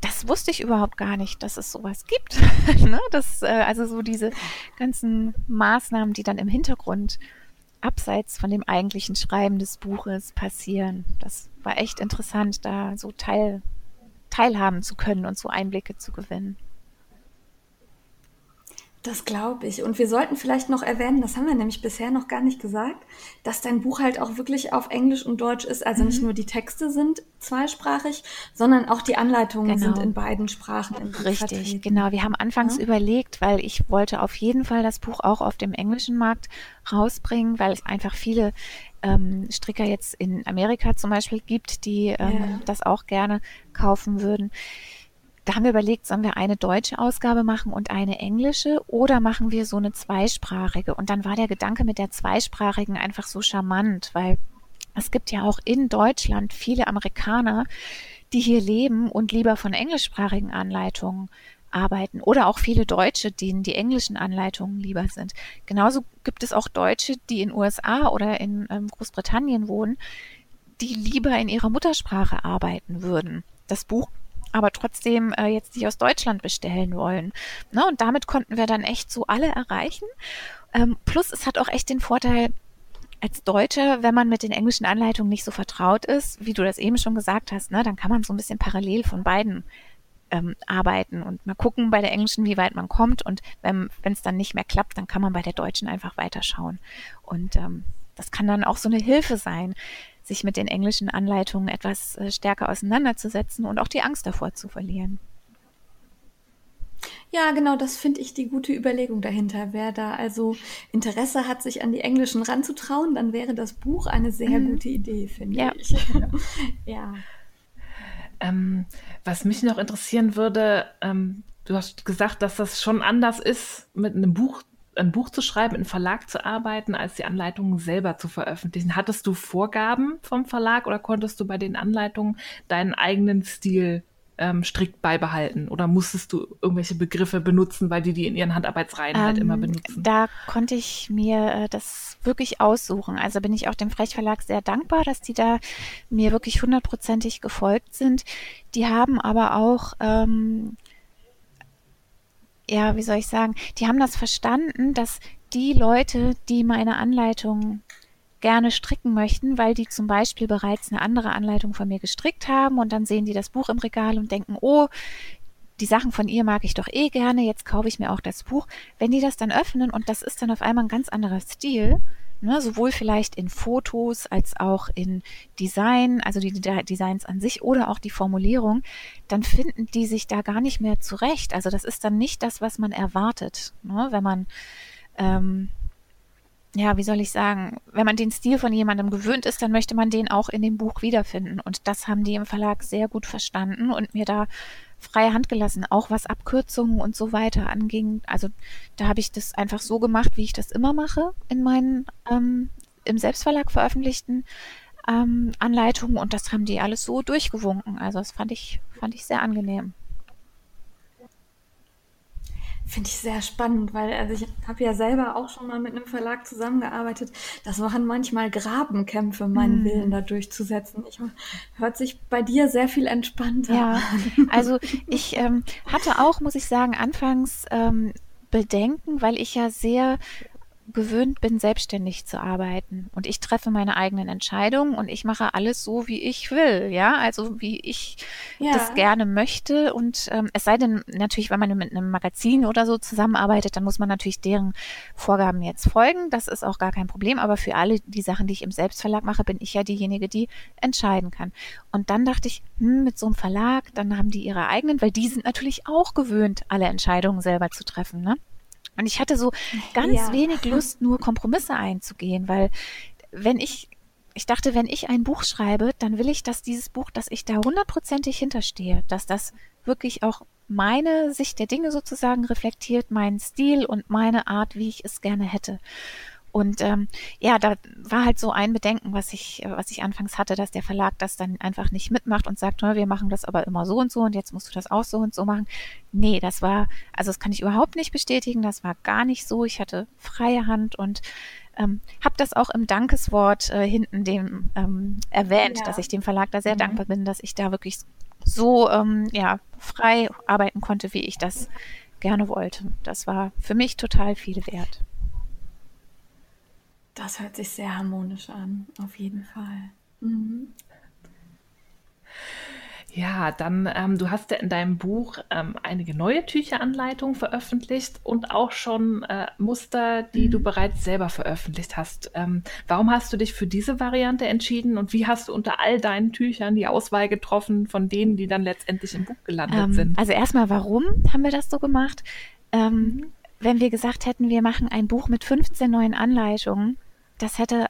[SPEAKER 4] das wusste ich überhaupt gar nicht, dass es sowas gibt. [laughs] ne? das, äh, also so diese ganzen Maßnahmen, die dann im Hintergrund abseits von dem eigentlichen Schreiben des Buches passieren. Das war echt interessant, da so teil, teilhaben zu können und so Einblicke zu gewinnen.
[SPEAKER 3] Das glaube ich. Und wir sollten vielleicht noch erwähnen, das haben wir nämlich bisher noch gar nicht gesagt, dass dein Buch halt auch wirklich auf Englisch und Deutsch ist. Also mhm. nicht nur die Texte sind zweisprachig, sondern auch die Anleitungen genau. sind in beiden Sprachen.
[SPEAKER 4] Richtig, vertreten. genau. Wir haben anfangs ja? überlegt, weil ich wollte auf jeden Fall das Buch auch auf dem englischen Markt rausbringen, weil es einfach viele ähm, Stricker jetzt in Amerika zum Beispiel gibt, die ähm, ja. das auch gerne kaufen würden. Da haben wir überlegt, sollen wir eine deutsche Ausgabe machen und eine englische oder machen wir so eine zweisprachige? Und dann war der Gedanke mit der zweisprachigen einfach so charmant, weil es gibt ja auch in Deutschland viele Amerikaner, die hier leben und lieber von englischsprachigen Anleitungen arbeiten oder auch viele Deutsche, denen die englischen Anleitungen lieber sind. Genauso gibt es auch Deutsche, die in USA oder in ähm, Großbritannien wohnen, die lieber in ihrer Muttersprache arbeiten würden. Das Buch aber trotzdem äh, jetzt nicht aus Deutschland bestellen wollen. Ne? Und damit konnten wir dann echt so alle erreichen. Ähm, plus es hat auch echt den Vorteil, als Deutsche, wenn man mit den englischen Anleitungen nicht so vertraut ist, wie du das eben schon gesagt hast, ne, dann kann man so ein bisschen parallel von beiden ähm, arbeiten und mal gucken bei der englischen, wie weit man kommt. Und wenn es dann nicht mehr klappt, dann kann man bei der deutschen einfach weiterschauen. Und ähm, das kann dann auch so eine Hilfe sein, sich mit den englischen Anleitungen etwas äh, stärker auseinanderzusetzen und auch die Angst davor zu verlieren.
[SPEAKER 3] Ja, genau, das finde ich die gute Überlegung dahinter. Wer da also Interesse hat, sich an die Englischen ranzutrauen, dann wäre das Buch eine sehr mhm. gute Idee, finde ja. ich. [laughs]
[SPEAKER 2] ja. Ähm, was mich noch interessieren würde, ähm, du hast gesagt, dass das schon anders ist, mit einem Buch ein Buch zu schreiben, in Verlag zu arbeiten, als die Anleitungen selber zu veröffentlichen. Hattest du Vorgaben vom Verlag oder konntest du bei den Anleitungen deinen eigenen Stil ähm, strikt beibehalten? Oder musstest du irgendwelche Begriffe benutzen, weil die die in ihren Handarbeitsreihen ähm, halt immer ähm, benutzen?
[SPEAKER 4] Da konnte ich mir äh, das wirklich aussuchen. Also bin ich auch dem Frech Verlag sehr dankbar, dass die da mir wirklich hundertprozentig gefolgt sind. Die haben aber auch ähm, ja, wie soll ich sagen, die haben das verstanden, dass die Leute, die meine Anleitung gerne stricken möchten, weil die zum Beispiel bereits eine andere Anleitung von mir gestrickt haben und dann sehen die das Buch im Regal und denken, oh, die Sachen von ihr mag ich doch eh gerne, jetzt kaufe ich mir auch das Buch. Wenn die das dann öffnen und das ist dann auf einmal ein ganz anderer Stil, ne, sowohl vielleicht in Fotos als auch in Design, also die Designs an sich oder auch die Formulierung, dann finden die sich da gar nicht mehr zurecht. Also das ist dann nicht das, was man erwartet, ne, wenn man ähm, ja, wie soll ich sagen, wenn man den Stil von jemandem gewöhnt ist, dann möchte man den auch in dem Buch wiederfinden. Und das haben die im Verlag sehr gut verstanden und mir da freie Hand gelassen, auch was Abkürzungen und so weiter anging. Also da habe ich das einfach so gemacht, wie ich das immer mache in meinen ähm, im Selbstverlag veröffentlichten ähm, Anleitungen und das haben die alles so durchgewunken. Also das fand ich, fand ich sehr angenehm.
[SPEAKER 3] Finde ich sehr spannend, weil also ich habe ja selber auch schon mal mit einem Verlag zusammengearbeitet. Das waren manchmal Grabenkämpfe, meinen mm. Willen da durchzusetzen. Ich, hört sich bei dir sehr viel entspannter
[SPEAKER 4] ja, an. Also ich ähm, hatte auch, muss ich sagen, anfangs ähm, Bedenken, weil ich ja sehr gewöhnt bin, selbstständig zu arbeiten. Und ich treffe meine eigenen Entscheidungen und ich mache alles so, wie ich will, ja, also wie ich ja. das gerne möchte. Und ähm, es sei denn, natürlich, wenn man mit einem Magazin oder so zusammenarbeitet, dann muss man natürlich deren Vorgaben jetzt folgen. Das ist auch gar kein Problem. Aber für alle die Sachen, die ich im Selbstverlag mache, bin ich ja diejenige, die entscheiden kann. Und dann dachte ich, hm, mit so einem Verlag, dann haben die ihre eigenen, weil die sind natürlich auch gewöhnt, alle Entscheidungen selber zu treffen, ne? Und ich hatte so ganz ja. wenig Lust, nur Kompromisse einzugehen, weil wenn ich, ich dachte, wenn ich ein Buch schreibe, dann will ich, dass dieses Buch, dass ich da hundertprozentig hinterstehe, dass das wirklich auch meine Sicht der Dinge sozusagen reflektiert, meinen Stil und meine Art, wie ich es gerne hätte. Und ähm, ja, da war halt so ein Bedenken, was ich, was ich anfangs hatte, dass der Verlag das dann einfach nicht mitmacht und sagt, wir machen das aber immer so und so und jetzt musst du das auch so und so machen. Nee, das war, also das kann ich überhaupt nicht bestätigen, das war gar nicht so. Ich hatte freie Hand und ähm, habe das auch im Dankeswort äh, hinten dem ähm, erwähnt, ja. dass ich dem Verlag da sehr mhm. dankbar bin, dass ich da wirklich so ähm, ja frei arbeiten konnte, wie ich das gerne wollte. Das war für mich total viel wert.
[SPEAKER 3] Das hört sich sehr harmonisch an, auf jeden Fall. Mhm.
[SPEAKER 2] Ja, dann, ähm, du hast ja in deinem Buch ähm, einige neue Tücheranleitungen veröffentlicht und auch schon äh, Muster, die mhm. du bereits selber veröffentlicht hast. Ähm, warum hast du dich für diese Variante entschieden und wie hast du unter all deinen Tüchern die Auswahl getroffen von denen, die dann letztendlich im Buch gelandet
[SPEAKER 4] ähm,
[SPEAKER 2] sind?
[SPEAKER 4] Also erstmal, warum haben wir das so gemacht? Ähm, mhm. Wenn wir gesagt hätten, wir machen ein Buch mit 15 neuen Anleitungen, das hätte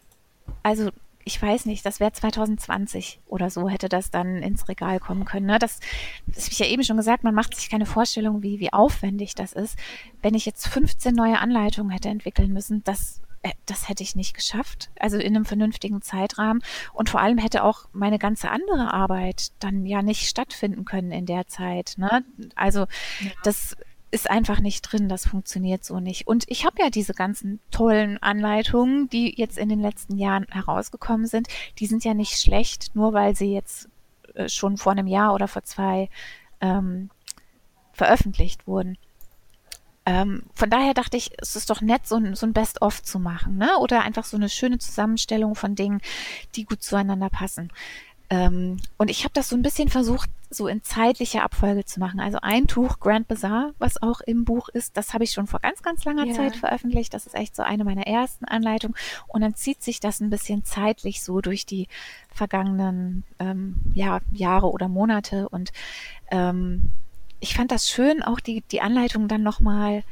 [SPEAKER 4] also ich weiß nicht, das wäre 2020 oder so, hätte das dann ins Regal kommen können. Ne? Das, das habe ich ja eben schon gesagt, man macht sich keine Vorstellung, wie, wie aufwendig das ist. Wenn ich jetzt 15 neue Anleitungen hätte entwickeln müssen, das, äh, das hätte ich nicht geschafft. Also in einem vernünftigen Zeitrahmen. Und vor allem hätte auch meine ganze andere Arbeit dann ja nicht stattfinden können in der Zeit. Ne? Also ja. das ist einfach nicht drin, das funktioniert so nicht. Und ich habe ja diese ganzen tollen Anleitungen, die jetzt in den letzten Jahren herausgekommen sind, die sind ja nicht schlecht, nur weil sie jetzt äh, schon vor einem Jahr oder vor zwei ähm, veröffentlicht wurden. Ähm, von daher dachte ich, es ist doch nett, so ein, so ein Best-of zu machen, ne? Oder einfach so eine schöne Zusammenstellung von Dingen, die gut zueinander passen. Ähm, und ich habe das so ein bisschen versucht, so in zeitlicher Abfolge zu machen. Also ein Tuch, Grand Bazaar, was auch im Buch ist, das habe ich schon vor ganz, ganz langer ja. Zeit veröffentlicht. Das ist echt so eine meiner ersten Anleitungen. Und dann zieht sich das ein bisschen zeitlich so durch die vergangenen ähm, ja, Jahre oder Monate. Und ähm, ich fand das schön, auch die, die Anleitung dann nochmal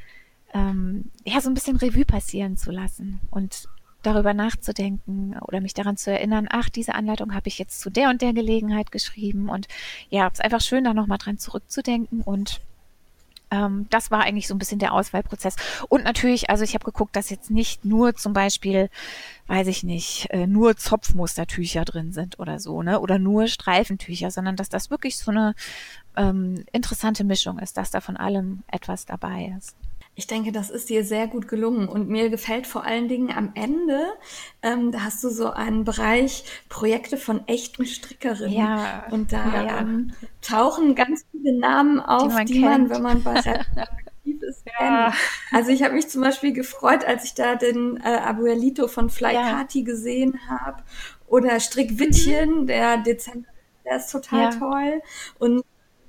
[SPEAKER 4] ähm, ja, so ein bisschen Revue passieren zu lassen. Und darüber nachzudenken oder mich daran zu erinnern, ach, diese Anleitung habe ich jetzt zu der und der Gelegenheit geschrieben. Und ja, es ist einfach schön, da nochmal dran zurückzudenken und ähm, das war eigentlich so ein bisschen der Auswahlprozess. Und natürlich, also ich habe geguckt, dass jetzt nicht nur zum Beispiel, weiß ich nicht, äh, nur Zopfmustertücher drin sind oder so, ne? Oder nur Streifentücher, sondern dass das wirklich so eine ähm, interessante Mischung ist, dass da von allem etwas dabei ist.
[SPEAKER 3] Ich denke, das ist dir sehr gut gelungen und mir gefällt vor allen Dingen am Ende, ähm, da hast du so einen Bereich Projekte von echten Strickerinnen.
[SPEAKER 4] Ja.
[SPEAKER 3] Und da ja. ähm, tauchen ganz viele Namen auf, die man, die man wenn man bei [laughs] ja. kennt. Also ich habe mich zum Beispiel gefreut, als ich da den äh, Abuelito von Flycati ja. gesehen habe oder Strickwittchen, mhm. der Dezember, der ist total ja. toll. Und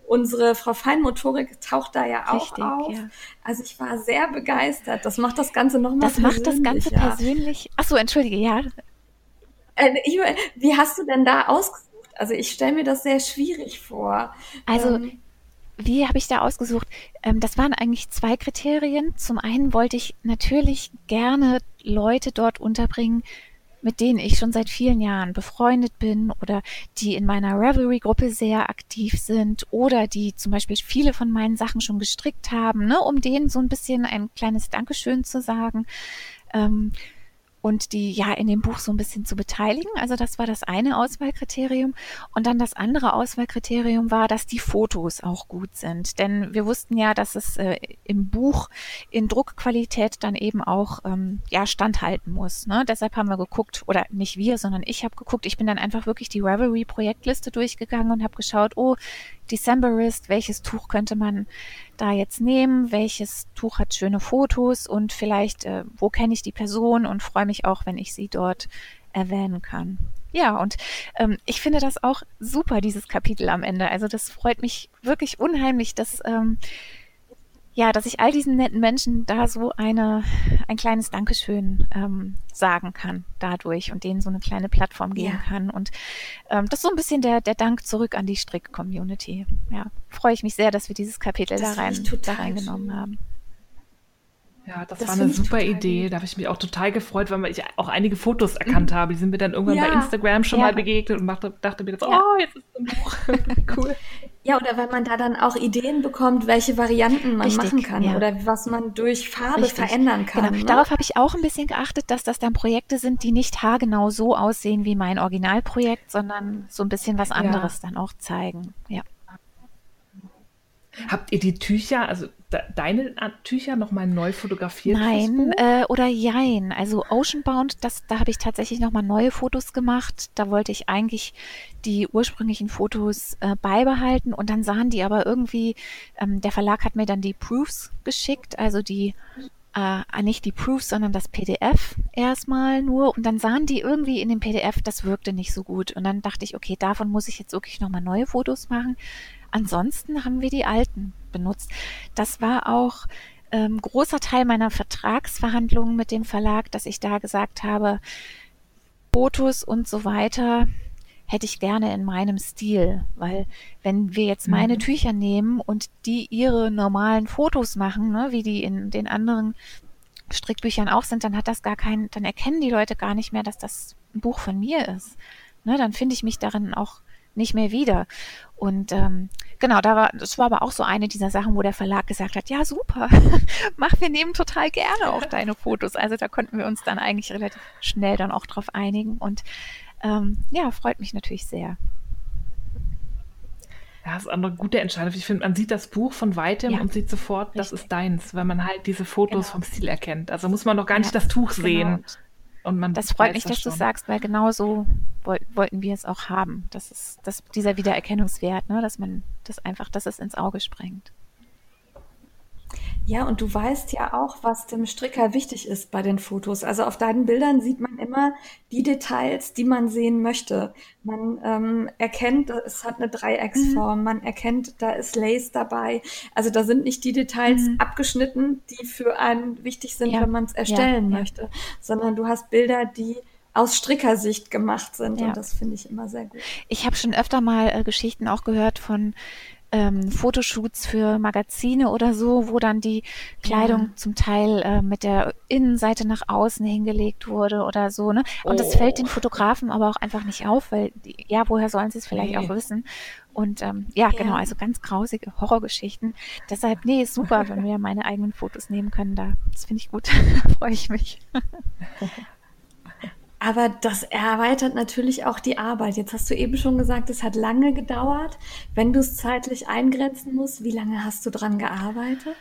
[SPEAKER 3] unsere Frau Feinmotorik taucht da ja auch Richtig, auf. Ja. Also ich war sehr begeistert. Das macht das Ganze nochmal
[SPEAKER 4] Das macht das Ganze persönlich. Ach so, entschuldige, ja.
[SPEAKER 3] Äh, ich, wie hast du denn da ausgesucht? Also ich stelle mir das sehr schwierig vor.
[SPEAKER 4] Also ähm, wie habe ich da ausgesucht? Ähm, das waren eigentlich zwei Kriterien. Zum einen wollte ich natürlich gerne Leute dort unterbringen, mit denen ich schon seit vielen Jahren befreundet bin oder die in meiner Revelry-Gruppe sehr aktiv sind oder die zum Beispiel viele von meinen Sachen schon gestrickt haben, ne, um denen so ein bisschen ein kleines Dankeschön zu sagen. Ähm, und die ja in dem Buch so ein bisschen zu beteiligen. Also das war das eine Auswahlkriterium. Und dann das andere Auswahlkriterium war, dass die Fotos auch gut sind. Denn wir wussten ja, dass es äh, im Buch in Druckqualität dann eben auch ähm, ja standhalten muss. Ne? Deshalb haben wir geguckt, oder nicht wir, sondern ich habe geguckt, ich bin dann einfach wirklich die Revelry-Projektliste durchgegangen und habe geschaut, oh, Decemberist, welches Tuch könnte man da jetzt nehmen, welches Tuch hat schöne Fotos und vielleicht, äh, wo kenne ich die Person und freue mich auch, wenn ich sie dort erwähnen kann. Ja, und ähm, ich finde das auch super, dieses Kapitel am Ende. Also das freut mich wirklich unheimlich, dass ähm, ja, dass ich all diesen netten Menschen da so eine, ein kleines Dankeschön ähm, sagen kann dadurch und denen so eine kleine Plattform geben ja. kann. Und ähm, das ist so ein bisschen der, der Dank zurück an die Strick-Community. Ja, freue ich mich sehr, dass wir dieses Kapitel das da, rein, da reingenommen schön. haben.
[SPEAKER 2] Ja, das, das war eine super Idee. Da habe ich mich auch total gefreut, weil ich auch einige Fotos erkannt mhm. habe. Die sind mir dann irgendwann ja. bei Instagram schon ja. mal begegnet und dachte, dachte mir jetzt, ja. oh, jetzt ist es ein Buch. [laughs] cool.
[SPEAKER 3] Ja, oder weil man da dann auch Ideen bekommt, welche Varianten man Richtig, machen kann ja. oder was man durch Farbe Richtig. verändern kann. Genau.
[SPEAKER 4] Ne? Darauf habe ich auch ein bisschen geachtet, dass das dann Projekte sind, die nicht haargenau so aussehen wie mein Originalprojekt, sondern so ein bisschen was anderes dann auch zeigen. Ja.
[SPEAKER 2] Habt ihr die Tücher, also de deine Tücher nochmal neu fotografiert?
[SPEAKER 4] Nein, äh, oder jein. Also Oceanbound, das, da habe ich tatsächlich nochmal neue Fotos gemacht. Da wollte ich eigentlich die ursprünglichen Fotos äh, beibehalten und dann sahen die aber irgendwie, ähm, der Verlag hat mir dann die Proofs geschickt, also die äh, nicht die Proofs, sondern das PDF erstmal nur. Und dann sahen die irgendwie in dem PDF, das wirkte nicht so gut. Und dann dachte ich, okay, davon muss ich jetzt wirklich nochmal neue Fotos machen. Ansonsten haben wir die alten benutzt. Das war auch ähm, großer Teil meiner Vertragsverhandlungen mit dem Verlag, dass ich da gesagt habe, Fotos und so weiter hätte ich gerne in meinem Stil, weil wenn wir jetzt meine mhm. Tücher nehmen und die ihre normalen Fotos machen, ne, wie die in den anderen Strickbüchern auch sind, dann hat das gar keinen, dann erkennen die Leute gar nicht mehr, dass das ein Buch von mir ist. Ne, dann finde ich mich darin auch nicht mehr wieder. Und ähm, genau, da war, das war aber auch so eine dieser Sachen, wo der Verlag gesagt hat, ja super, [laughs] mach, wir nehmen total gerne auch deine Fotos. Also da konnten wir uns dann eigentlich relativ schnell dann auch drauf einigen. Und ähm, ja, freut mich natürlich sehr.
[SPEAKER 2] Ja, das ist eine gute Entscheidung. Ich finde, man sieht das Buch von weitem ja. und sieht sofort, Richtig. das ist deins, weil man halt diese Fotos genau. vom Stil erkennt. Also muss man doch gar nicht ja, das Tuch genau. sehen.
[SPEAKER 4] Und man das freut mich, das dass du sagst, weil genau so wollten wir es auch haben. Das ist das, dieser Wiedererkennungswert, ne? dass man das einfach, dass es ins Auge springt.
[SPEAKER 3] Ja, und du weißt ja auch, was dem Stricker wichtig ist bei den Fotos. Also auf deinen Bildern sieht man immer die Details, die man sehen möchte. Man ähm, erkennt, es hat eine Dreiecksform, mhm. man erkennt, da ist Lace dabei. Also da sind nicht die Details mhm. abgeschnitten, die für einen wichtig sind, ja. wenn man es erstellen ja, möchte, sondern du hast Bilder, die aus Strickersicht gemacht sind. Und das finde ich immer sehr gut.
[SPEAKER 4] Ich habe schon öfter mal äh, Geschichten auch gehört von ähm, Fotoshoots für Magazine oder so, wo dann die Kleidung ja. zum Teil äh, mit der Innenseite nach außen hingelegt wurde oder so. Ne? Und oh. das fällt den Fotografen aber auch einfach nicht auf, weil die, ja, woher sollen sie es vielleicht nee. auch wissen? Und ähm, ja, ja, genau, also ganz grausige Horrorgeschichten. Deshalb, nee, ist super, wenn wir meine eigenen Fotos nehmen können. Da, das finde ich gut. [laughs] da freue ich mich. [laughs]
[SPEAKER 3] Aber das erweitert natürlich auch die Arbeit. Jetzt hast du eben schon gesagt, es hat lange gedauert. Wenn du es zeitlich eingrenzen musst, wie lange hast du dran gearbeitet?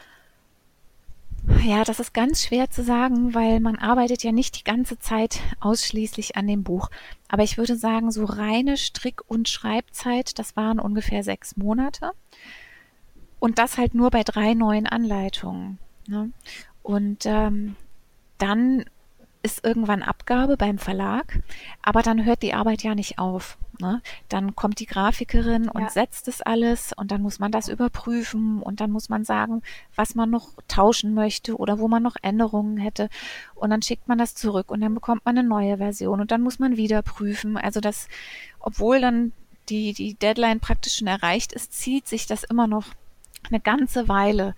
[SPEAKER 4] Ja, das ist ganz schwer zu sagen, weil man arbeitet ja nicht die ganze Zeit ausschließlich an dem Buch. Aber ich würde sagen, so reine Strick- und Schreibzeit, das waren ungefähr sechs Monate. Und das halt nur bei drei neuen Anleitungen. Ne? Und ähm, dann ist irgendwann Abgabe beim Verlag, aber dann hört die Arbeit ja nicht auf. Ne? Dann kommt die Grafikerin und ja. setzt es alles und dann muss man das überprüfen und dann muss man sagen, was man noch tauschen möchte oder wo man noch Änderungen hätte und dann schickt man das zurück und dann bekommt man eine neue Version und dann muss man wieder prüfen. Also das, obwohl dann die, die Deadline praktisch schon erreicht ist, zieht sich das immer noch eine ganze Weile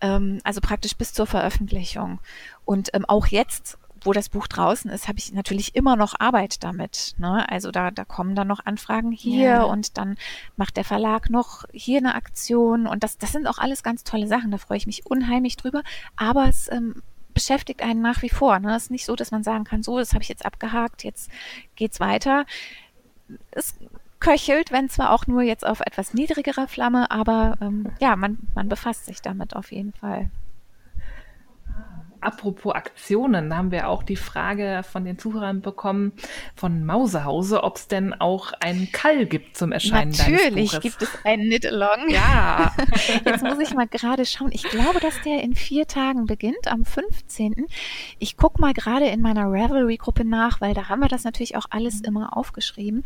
[SPEAKER 4] ähm, also praktisch bis zur Veröffentlichung. Und ähm, auch jetzt wo das Buch draußen ist, habe ich natürlich immer noch Arbeit damit. Ne? Also da, da kommen dann noch Anfragen hier ja. und dann macht der Verlag noch hier eine Aktion und das, das sind auch alles ganz tolle Sachen. Da freue ich mich unheimlich drüber. Aber es ähm, beschäftigt einen nach wie vor. Ne? Es ist nicht so, dass man sagen kann, so, das habe ich jetzt abgehakt, jetzt geht's weiter. Es köchelt, wenn zwar auch nur jetzt auf etwas niedrigerer Flamme, aber ähm, ja, man, man befasst sich damit auf jeden Fall.
[SPEAKER 2] Apropos Aktionen, da haben wir auch die Frage von den Zuhörern bekommen von Mausehause, ob es denn auch einen Kall gibt zum Erscheinen
[SPEAKER 4] Natürlich gibt es einen Knit-Along. Ja. [laughs] Jetzt muss ich mal gerade schauen. Ich glaube, dass der in vier Tagen beginnt, am 15. Ich gucke mal gerade in meiner Ravelry-Gruppe nach, weil da haben wir das natürlich auch alles immer aufgeschrieben.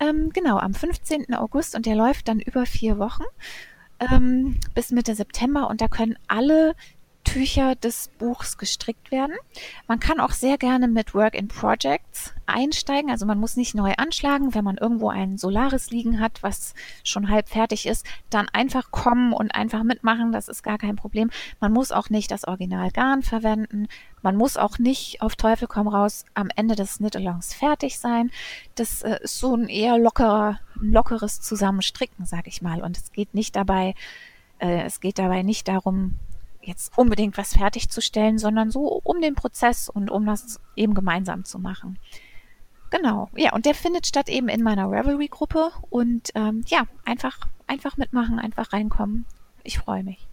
[SPEAKER 4] Ähm, genau, am 15. August und der läuft dann über vier Wochen ähm, bis Mitte September und da können alle Tücher des Buchs gestrickt werden. Man kann auch sehr gerne mit Work in Projects einsteigen. Also man muss nicht neu anschlagen, wenn man irgendwo ein Solaris liegen hat, was schon halb fertig ist, dann einfach kommen und einfach mitmachen. Das ist gar kein Problem. Man muss auch nicht das Original Garn verwenden. Man muss auch nicht auf Teufel komm raus am Ende des Knit-Alongs fertig sein. Das äh, ist so ein eher lockerer, lockeres Zusammenstricken, sag ich mal. Und es geht nicht dabei, äh, es geht dabei nicht darum, jetzt unbedingt was fertigzustellen, sondern so um den Prozess und um das eben gemeinsam zu machen. Genau, ja, und der findet statt eben in meiner Revelry-Gruppe und ähm, ja, einfach, einfach mitmachen, einfach reinkommen. ich freue mich.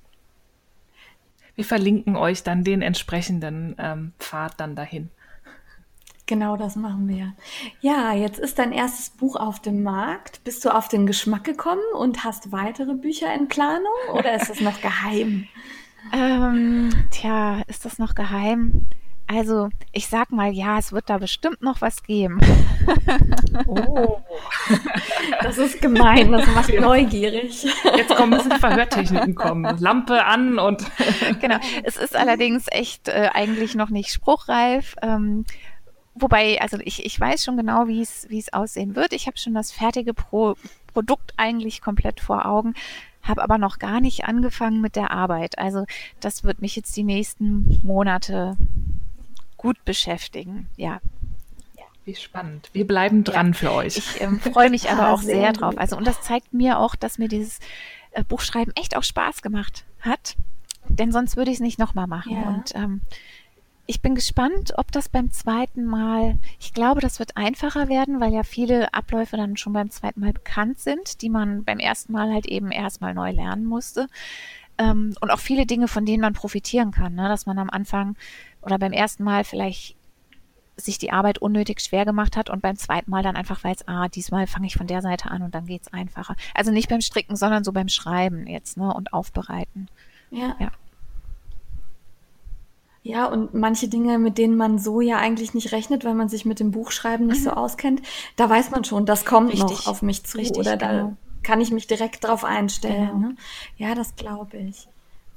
[SPEAKER 2] Wir verlinken euch dann den entsprechenden ähm, Pfad dann dahin.
[SPEAKER 3] Genau das machen wir. Ja, jetzt ist dein erstes Buch auf dem Markt. Bist du auf den Geschmack gekommen und hast weitere Bücher in Planung oder ist das noch geheim? [laughs]
[SPEAKER 4] Ähm, tja, ist das noch geheim? Also, ich sag mal, ja, es wird da bestimmt noch was geben.
[SPEAKER 3] Oh, das ist gemein, das macht neugierig.
[SPEAKER 2] Jetzt kommen ein bisschen Verhörtechniken kommen. Lampe an und. [laughs]
[SPEAKER 4] genau. Es ist allerdings echt äh, eigentlich noch nicht spruchreif. Ähm, wobei, also ich, ich weiß schon genau, wie es wie es aussehen wird. Ich habe schon das fertige Pro Produkt eigentlich komplett vor Augen habe aber noch gar nicht angefangen mit der Arbeit. Also das wird mich jetzt die nächsten Monate gut beschäftigen. Ja.
[SPEAKER 2] Wie spannend. Wir bleiben dran ja. für euch.
[SPEAKER 4] Ich ähm, freue mich [laughs] aber auch sehr, sehr drauf. Also und das zeigt mir auch, dass mir dieses äh, Buchschreiben echt auch Spaß gemacht hat. Denn sonst würde ich es nicht nochmal machen. Ja. Und ähm, ich bin gespannt, ob das beim zweiten Mal, ich glaube, das wird einfacher werden, weil ja viele Abläufe dann schon beim zweiten Mal bekannt sind, die man beim ersten Mal halt eben erstmal neu lernen musste. Ähm, und auch viele Dinge, von denen man profitieren kann, ne? dass man am Anfang oder beim ersten Mal vielleicht sich die Arbeit unnötig schwer gemacht hat und beim zweiten Mal dann einfach weiß, ah, diesmal fange ich von der Seite an und dann geht's einfacher. Also nicht beim Stricken, sondern so beim Schreiben jetzt, ne, und Aufbereiten.
[SPEAKER 3] Ja. ja. Ja, und manche Dinge, mit denen man so ja eigentlich nicht rechnet, weil man sich mit dem Buchschreiben nicht mhm. so auskennt, da weiß man schon, das kommt Richtig. noch auf mich zu Richtig, oder da genau. kann ich mich direkt drauf einstellen. Genau. Ne? Ja, das glaube ich.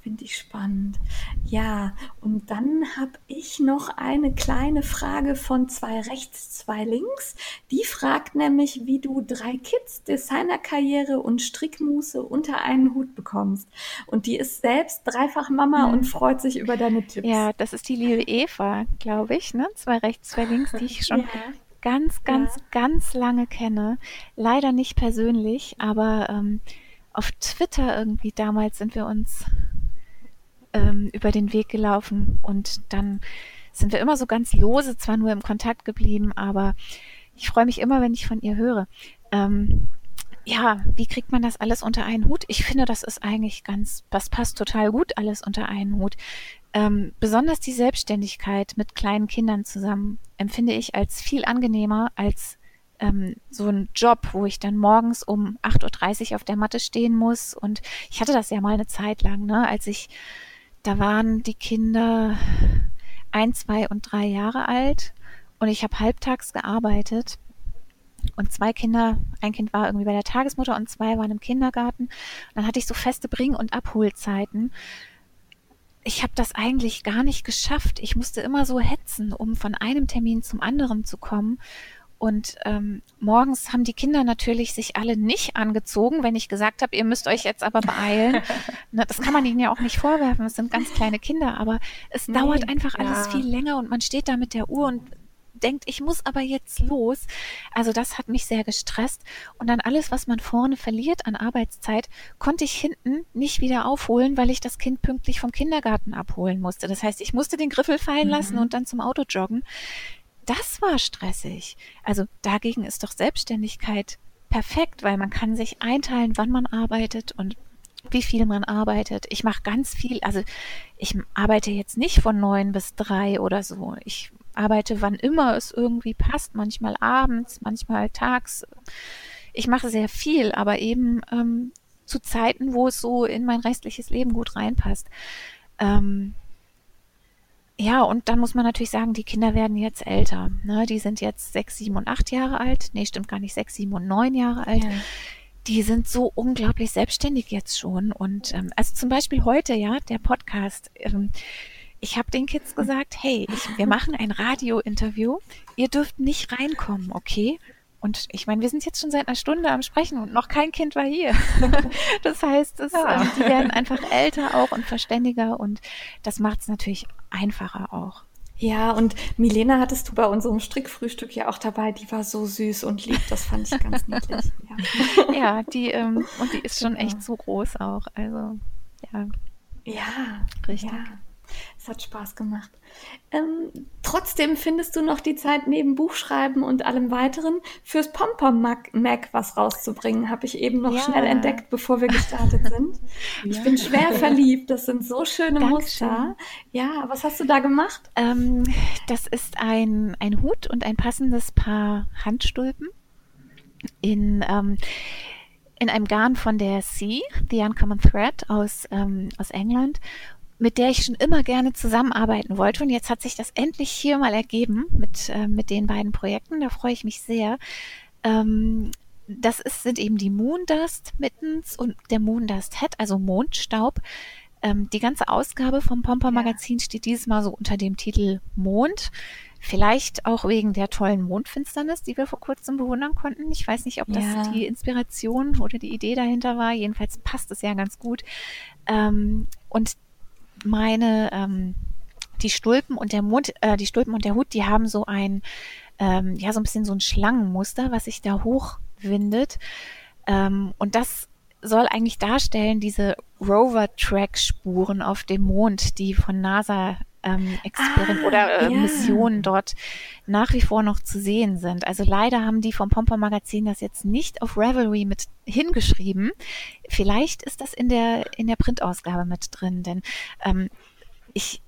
[SPEAKER 3] Finde ich spannend. Ja, und dann habe ich noch eine kleine Frage von zwei rechts, zwei links. Die fragt nämlich, wie du drei Kids, Designerkarriere und Strickmuße unter einen Hut bekommst. Und die ist selbst dreifach Mama mhm. und freut sich über deine Tipps.
[SPEAKER 4] Ja, das ist die liebe Eva, glaube ich, ne? Zwei rechts, zwei links, die ich schon [laughs] ja. ganz, ganz, ja. ganz lange kenne. Leider nicht persönlich, aber ähm, auf Twitter irgendwie damals sind wir uns ähm, über den Weg gelaufen und dann sind wir immer so ganz lose, zwar nur im Kontakt geblieben, aber ich freue mich immer, wenn ich von ihr höre. Ähm, ja, wie kriegt man das alles unter einen Hut? Ich finde, das ist eigentlich ganz, das passt total gut alles unter einen Hut. Ähm, besonders die Selbstständigkeit mit kleinen Kindern zusammen empfinde ich als viel angenehmer als ähm, so ein Job, wo ich dann morgens um 8.30 Uhr auf der Matte stehen muss. Und ich hatte das ja mal eine Zeit lang, ne, als ich da waren die Kinder ein, zwei und drei Jahre alt und ich habe halbtags gearbeitet und zwei Kinder, ein Kind war irgendwie bei der Tagesmutter und zwei waren im Kindergarten. Und dann hatte ich so feste Bring- und Abholzeiten. Ich habe das eigentlich gar nicht geschafft. Ich musste immer so hetzen, um von einem Termin zum anderen zu kommen. Und ähm, morgens haben die Kinder natürlich sich alle nicht angezogen, wenn ich gesagt habe, ihr müsst euch jetzt aber beeilen. [laughs] Na, das kann man ihnen ja auch nicht vorwerfen, es sind ganz kleine Kinder, aber es nee, dauert einfach alles viel länger und man steht da mit der Uhr und denkt, ich muss aber jetzt los. Also das hat mich sehr gestresst. Und dann alles, was man vorne verliert an Arbeitszeit, konnte ich hinten nicht wieder aufholen, weil ich das Kind pünktlich vom Kindergarten abholen musste. Das heißt, ich musste den Griffel fallen lassen mhm. und dann zum Auto joggen das war stressig. Also dagegen ist doch Selbstständigkeit perfekt, weil man kann sich einteilen, wann man arbeitet und wie viel man arbeitet. Ich mache ganz viel, also ich arbeite jetzt nicht von neun bis drei oder so. Ich arbeite, wann immer es irgendwie passt, manchmal abends, manchmal tags. Ich mache sehr viel, aber eben ähm, zu Zeiten, wo es so in mein restliches Leben gut reinpasst. Ähm, ja, und dann muss man natürlich sagen, die Kinder werden jetzt älter. Ne? Die sind jetzt sechs, sieben und acht Jahre alt. Nee, stimmt gar nicht, sechs, sieben und neun Jahre alt. Ja. Die sind so unglaublich selbstständig jetzt schon. Und ähm, also zum Beispiel heute, ja, der Podcast. Ähm, ich habe den Kids gesagt, hey, ich, wir machen ein Radio-Interview. Ihr dürft nicht reinkommen, okay? Und ich meine, wir sind jetzt schon seit einer Stunde am Sprechen und noch kein Kind war hier. [laughs] das heißt, es, ja. ähm, die werden einfach älter auch und verständiger und das macht es natürlich einfacher auch.
[SPEAKER 3] Ja, und Milena hattest du bei unserem Strickfrühstück ja auch dabei. Die war so süß und lieb. Das fand ich ganz [laughs] niedlich.
[SPEAKER 4] Ja, ja die, ähm, und die ist schon echt so groß auch. Also, ja.
[SPEAKER 3] Ja, richtig. Ja. Das hat Spaß gemacht. Ähm, trotzdem findest du noch die Zeit neben Buchschreiben und allem weiteren fürs Pompom Mac, Mac was rauszubringen, habe ich eben noch ja. schnell entdeckt, bevor wir gestartet sind. [laughs] ja. Ich bin schwer verliebt. Das sind so schöne Dankeschön. Muster. Ja, was hast du da gemacht?
[SPEAKER 4] Ähm, das ist ein, ein Hut und ein passendes Paar Handstulpen in ähm, in einem Garn von der Sea, The Uncommon Thread aus, ähm, aus England mit der ich schon immer gerne zusammenarbeiten wollte. Und jetzt hat sich das endlich hier mal ergeben mit, äh, mit den beiden Projekten. Da freue ich mich sehr. Ähm, das ist, sind eben die Moondust Mittens und der Moondust Head, also Mondstaub. Ähm, die ganze Ausgabe vom Pomper Magazin ja. steht dieses Mal so unter dem Titel Mond. Vielleicht auch wegen der tollen Mondfinsternis, die wir vor kurzem bewundern konnten. Ich weiß nicht, ob das ja. die Inspiration oder die Idee dahinter war. Jedenfalls passt es ja ganz gut. Ähm, und meine, ähm, die Stulpen und der Mond, äh, die Stulpen und der Hut, die haben so ein, ähm, ja, so ein bisschen so ein Schlangenmuster, was sich da hochwindet. Ähm, und das soll eigentlich darstellen, diese Rover-Track-Spuren auf dem Mond, die von NASA ähm, Experiment ah, oder äh, ja. Missionen dort nach wie vor noch zu sehen sind. Also leider haben die vom Pomper Magazin das jetzt nicht auf Revelry mit hingeschrieben. Vielleicht ist das in der in der Printausgabe mit drin, denn ähm, ich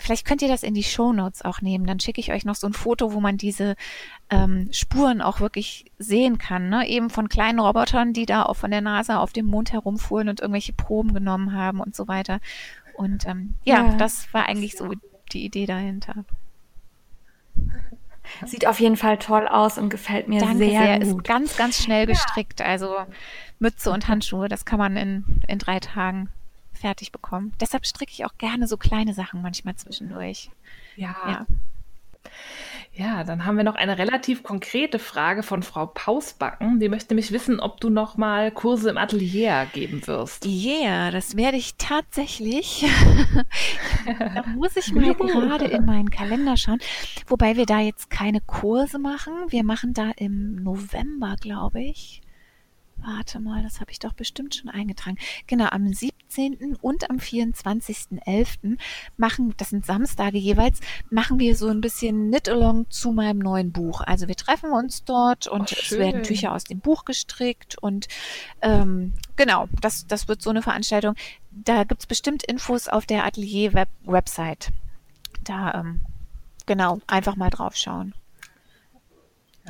[SPEAKER 4] Vielleicht könnt ihr das in die Show Notes auch nehmen. Dann schicke ich euch noch so ein Foto, wo man diese ähm, Spuren auch wirklich sehen kann. Ne? Eben von kleinen Robotern, die da auch von der NASA auf dem Mond herumfuhren und irgendwelche Proben genommen haben und so weiter. Und ähm, ja, ja, das war eigentlich so die Idee dahinter.
[SPEAKER 3] Sieht auf jeden Fall toll aus und gefällt mir
[SPEAKER 4] Danke
[SPEAKER 3] sehr, sehr.
[SPEAKER 4] gut. Ist ganz, ganz schnell gestrickt. Also Mütze und Handschuhe, das kann man in, in drei Tagen fertig bekommen. Deshalb stricke ich auch gerne so kleine Sachen manchmal zwischendurch.
[SPEAKER 2] Ja. ja. Ja, dann haben wir noch eine relativ konkrete Frage von Frau Pausbacken. Die möchte mich wissen, ob du noch mal Kurse im Atelier geben wirst.
[SPEAKER 4] Ja, yeah, das werde ich tatsächlich. [laughs] da muss ich mal gerade in meinen Kalender schauen. Wobei wir da jetzt keine Kurse machen. Wir machen da im November, glaube ich. Warte mal, das habe ich doch bestimmt schon eingetragen. Genau, am 17. und am 24.11. machen, das sind Samstage jeweils, machen wir so ein bisschen Knit-Along zu meinem neuen Buch. Also wir treffen uns dort und oh, es werden Tücher aus dem Buch gestrickt und ähm, genau, das, das wird so eine Veranstaltung. Da gibt es bestimmt Infos auf der Atelier-Website. Da, ähm, genau, einfach mal drauf schauen.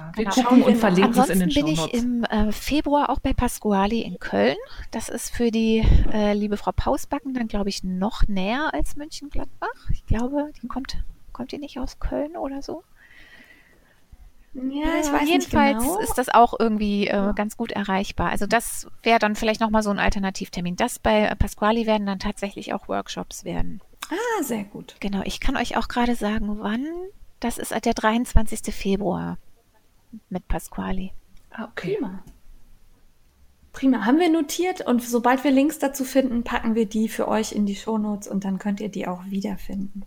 [SPEAKER 2] Ja, wir genau. gucken und verlinken es in den
[SPEAKER 4] Show bin ich im äh, Februar auch bei Pasquali in Köln. Das ist für die äh, liebe Frau Pausbacken dann, glaube ich, noch näher als München-Gladbach. Ich glaube, die kommt, kommt die nicht aus Köln oder so? Ja, ich weiß Jedenfalls nicht genau. ist das auch irgendwie äh, ganz gut erreichbar. Also das wäre dann vielleicht nochmal so ein Alternativtermin. Das bei Pasquali werden dann tatsächlich auch Workshops werden.
[SPEAKER 3] Ah, sehr gut.
[SPEAKER 4] Genau, ich kann euch auch gerade sagen, wann. Das ist der 23. Februar mit Pasquali.
[SPEAKER 3] Ah, okay. Prima. Prima, haben wir notiert und sobald wir Links dazu finden, packen wir die für euch in die Shownotes und dann könnt ihr die auch wiederfinden.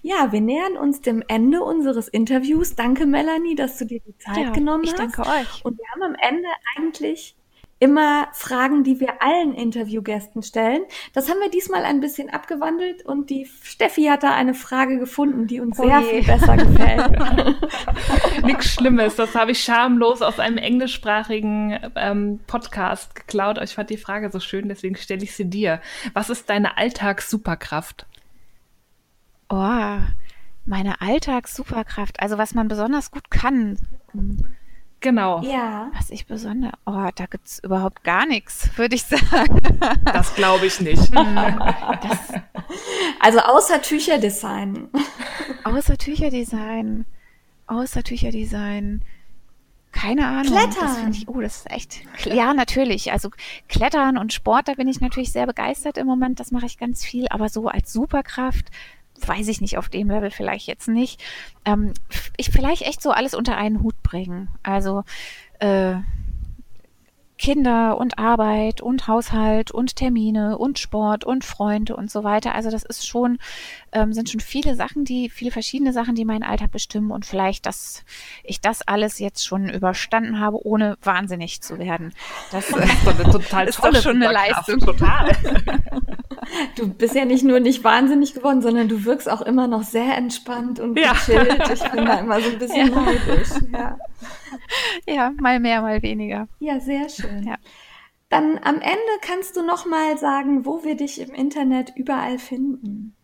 [SPEAKER 3] Ja, wir nähern uns dem Ende unseres Interviews. Danke, Melanie, dass du dir die Zeit ja, genommen
[SPEAKER 4] ich
[SPEAKER 3] hast.
[SPEAKER 4] Ich danke euch.
[SPEAKER 3] Und wir haben am Ende eigentlich immer Fragen, die wir allen Interviewgästen stellen. Das haben wir diesmal ein bisschen abgewandelt und die Steffi hat da eine Frage gefunden, die uns oh sehr viel besser gefällt. [laughs]
[SPEAKER 2] Nichts Schlimmes, das habe ich schamlos aus einem englischsprachigen ähm, Podcast geklaut. Ich fand die Frage so schön, deswegen stelle ich sie dir. Was ist deine Alltagssuperkraft?
[SPEAKER 4] Oh, meine Alltagssuperkraft, also was man besonders gut kann.
[SPEAKER 2] Genau.
[SPEAKER 3] Ja.
[SPEAKER 4] Was ich besonders. Oh, da gibt es überhaupt gar nichts, würde ich [laughs] sagen.
[SPEAKER 2] Das glaube ich nicht. Hm. [laughs]
[SPEAKER 3] das, also außer Tücherdesign.
[SPEAKER 4] Außer Tücherdesign. Außer Tücherdesign. Keine Ahnung.
[SPEAKER 3] Klettern.
[SPEAKER 4] Das ich, oh, das ist echt. Ja, natürlich. Also Klettern und Sport, da bin ich natürlich sehr begeistert im Moment. Das mache ich ganz viel. Aber so als Superkraft weiß ich nicht, auf dem Level vielleicht jetzt nicht. Ähm, ich vielleicht echt so alles unter einen Hut bringen. Also äh, Kinder und Arbeit und Haushalt und Termine und Sport und Freunde und so weiter. Also das ist schon, ähm, sind schon viele Sachen, die, viele verschiedene Sachen, die meinen Alltag bestimmen und vielleicht, dass ich das alles jetzt schon überstanden habe, ohne wahnsinnig zu werden. Das, ist,
[SPEAKER 2] total ist doch [laughs] schon eine Leistung. Total. [laughs] [laughs]
[SPEAKER 3] Du bist ja nicht nur nicht wahnsinnig geworden, sondern du wirkst auch immer noch sehr entspannt und
[SPEAKER 2] Ja.
[SPEAKER 3] gechillt. Ich bin da immer so ein bisschen
[SPEAKER 4] Ja.
[SPEAKER 3] neidisch. Ja.
[SPEAKER 4] Ja, mal mehr, mal weniger.
[SPEAKER 3] ja, sehr schön.
[SPEAKER 4] Ja.
[SPEAKER 3] Dann am Ende kannst du noch mal sagen, wo wir dich im Internet überall finden.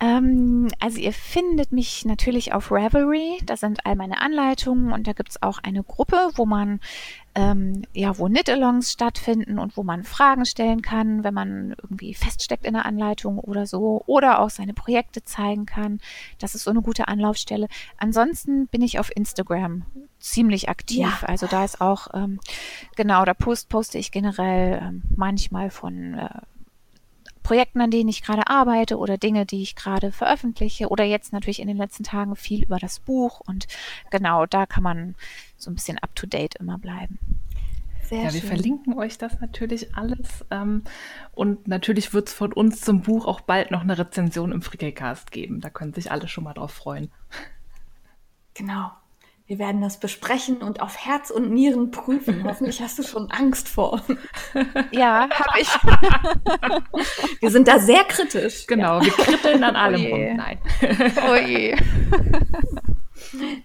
[SPEAKER 4] Ähm, also ihr findet mich natürlich auf Ravelry, da sind all meine Anleitungen und da gibt's auch eine Gruppe, wo man ähm, ja, wo Knit-Alongs stattfinden und wo man Fragen stellen kann, wenn man irgendwie feststeckt in der Anleitung oder so, oder auch seine Projekte zeigen kann. Das ist so eine gute Anlaufstelle. Ansonsten bin ich auf Instagram ziemlich aktiv.
[SPEAKER 3] Ja.
[SPEAKER 4] Also da ist auch, ähm, genau, da post, poste ich generell ähm, manchmal von äh, Projekten, an denen ich gerade arbeite oder Dinge, die ich gerade veröffentliche oder jetzt natürlich in den letzten Tagen viel über das Buch und genau da kann man so ein bisschen up to date immer bleiben.
[SPEAKER 3] Sehr
[SPEAKER 2] Ja, wir
[SPEAKER 3] schön.
[SPEAKER 2] verlinken euch das natürlich alles. Ähm, und natürlich wird es von uns zum Buch auch bald noch eine Rezension im Frickelcast geben. Da können sich alle schon mal drauf freuen.
[SPEAKER 3] Genau. Wir werden das besprechen und auf Herz und Nieren prüfen. [laughs] Hoffentlich hast du schon Angst vor. [laughs]
[SPEAKER 4] Ja, habe ich. [laughs]
[SPEAKER 3] Wir sind da sehr kritisch.
[SPEAKER 2] Genau, wir kritteln an allem
[SPEAKER 4] Oh je.
[SPEAKER 2] rum. Nein.
[SPEAKER 4] Oh je.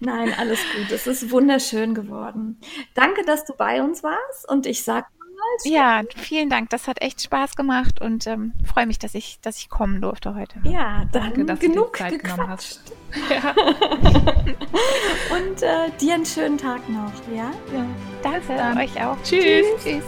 [SPEAKER 3] Nein, alles gut. Es ist wunderschön geworden. Danke, dass du bei uns warst und ich sag mal,
[SPEAKER 4] Ja, vielen Dank. Das hat echt Spaß gemacht und ähm, freue mich, dass ich, dass ich kommen durfte heute.
[SPEAKER 3] ja,
[SPEAKER 2] Danke, dass du
[SPEAKER 3] genug
[SPEAKER 2] dir Zeit genommen
[SPEAKER 3] gequatscht.
[SPEAKER 2] hast. Ja. [laughs]
[SPEAKER 3] Und äh, dir einen schönen Tag noch, ja?
[SPEAKER 4] Ja, danke euch auch.
[SPEAKER 2] Tschüss.
[SPEAKER 4] Tschüss.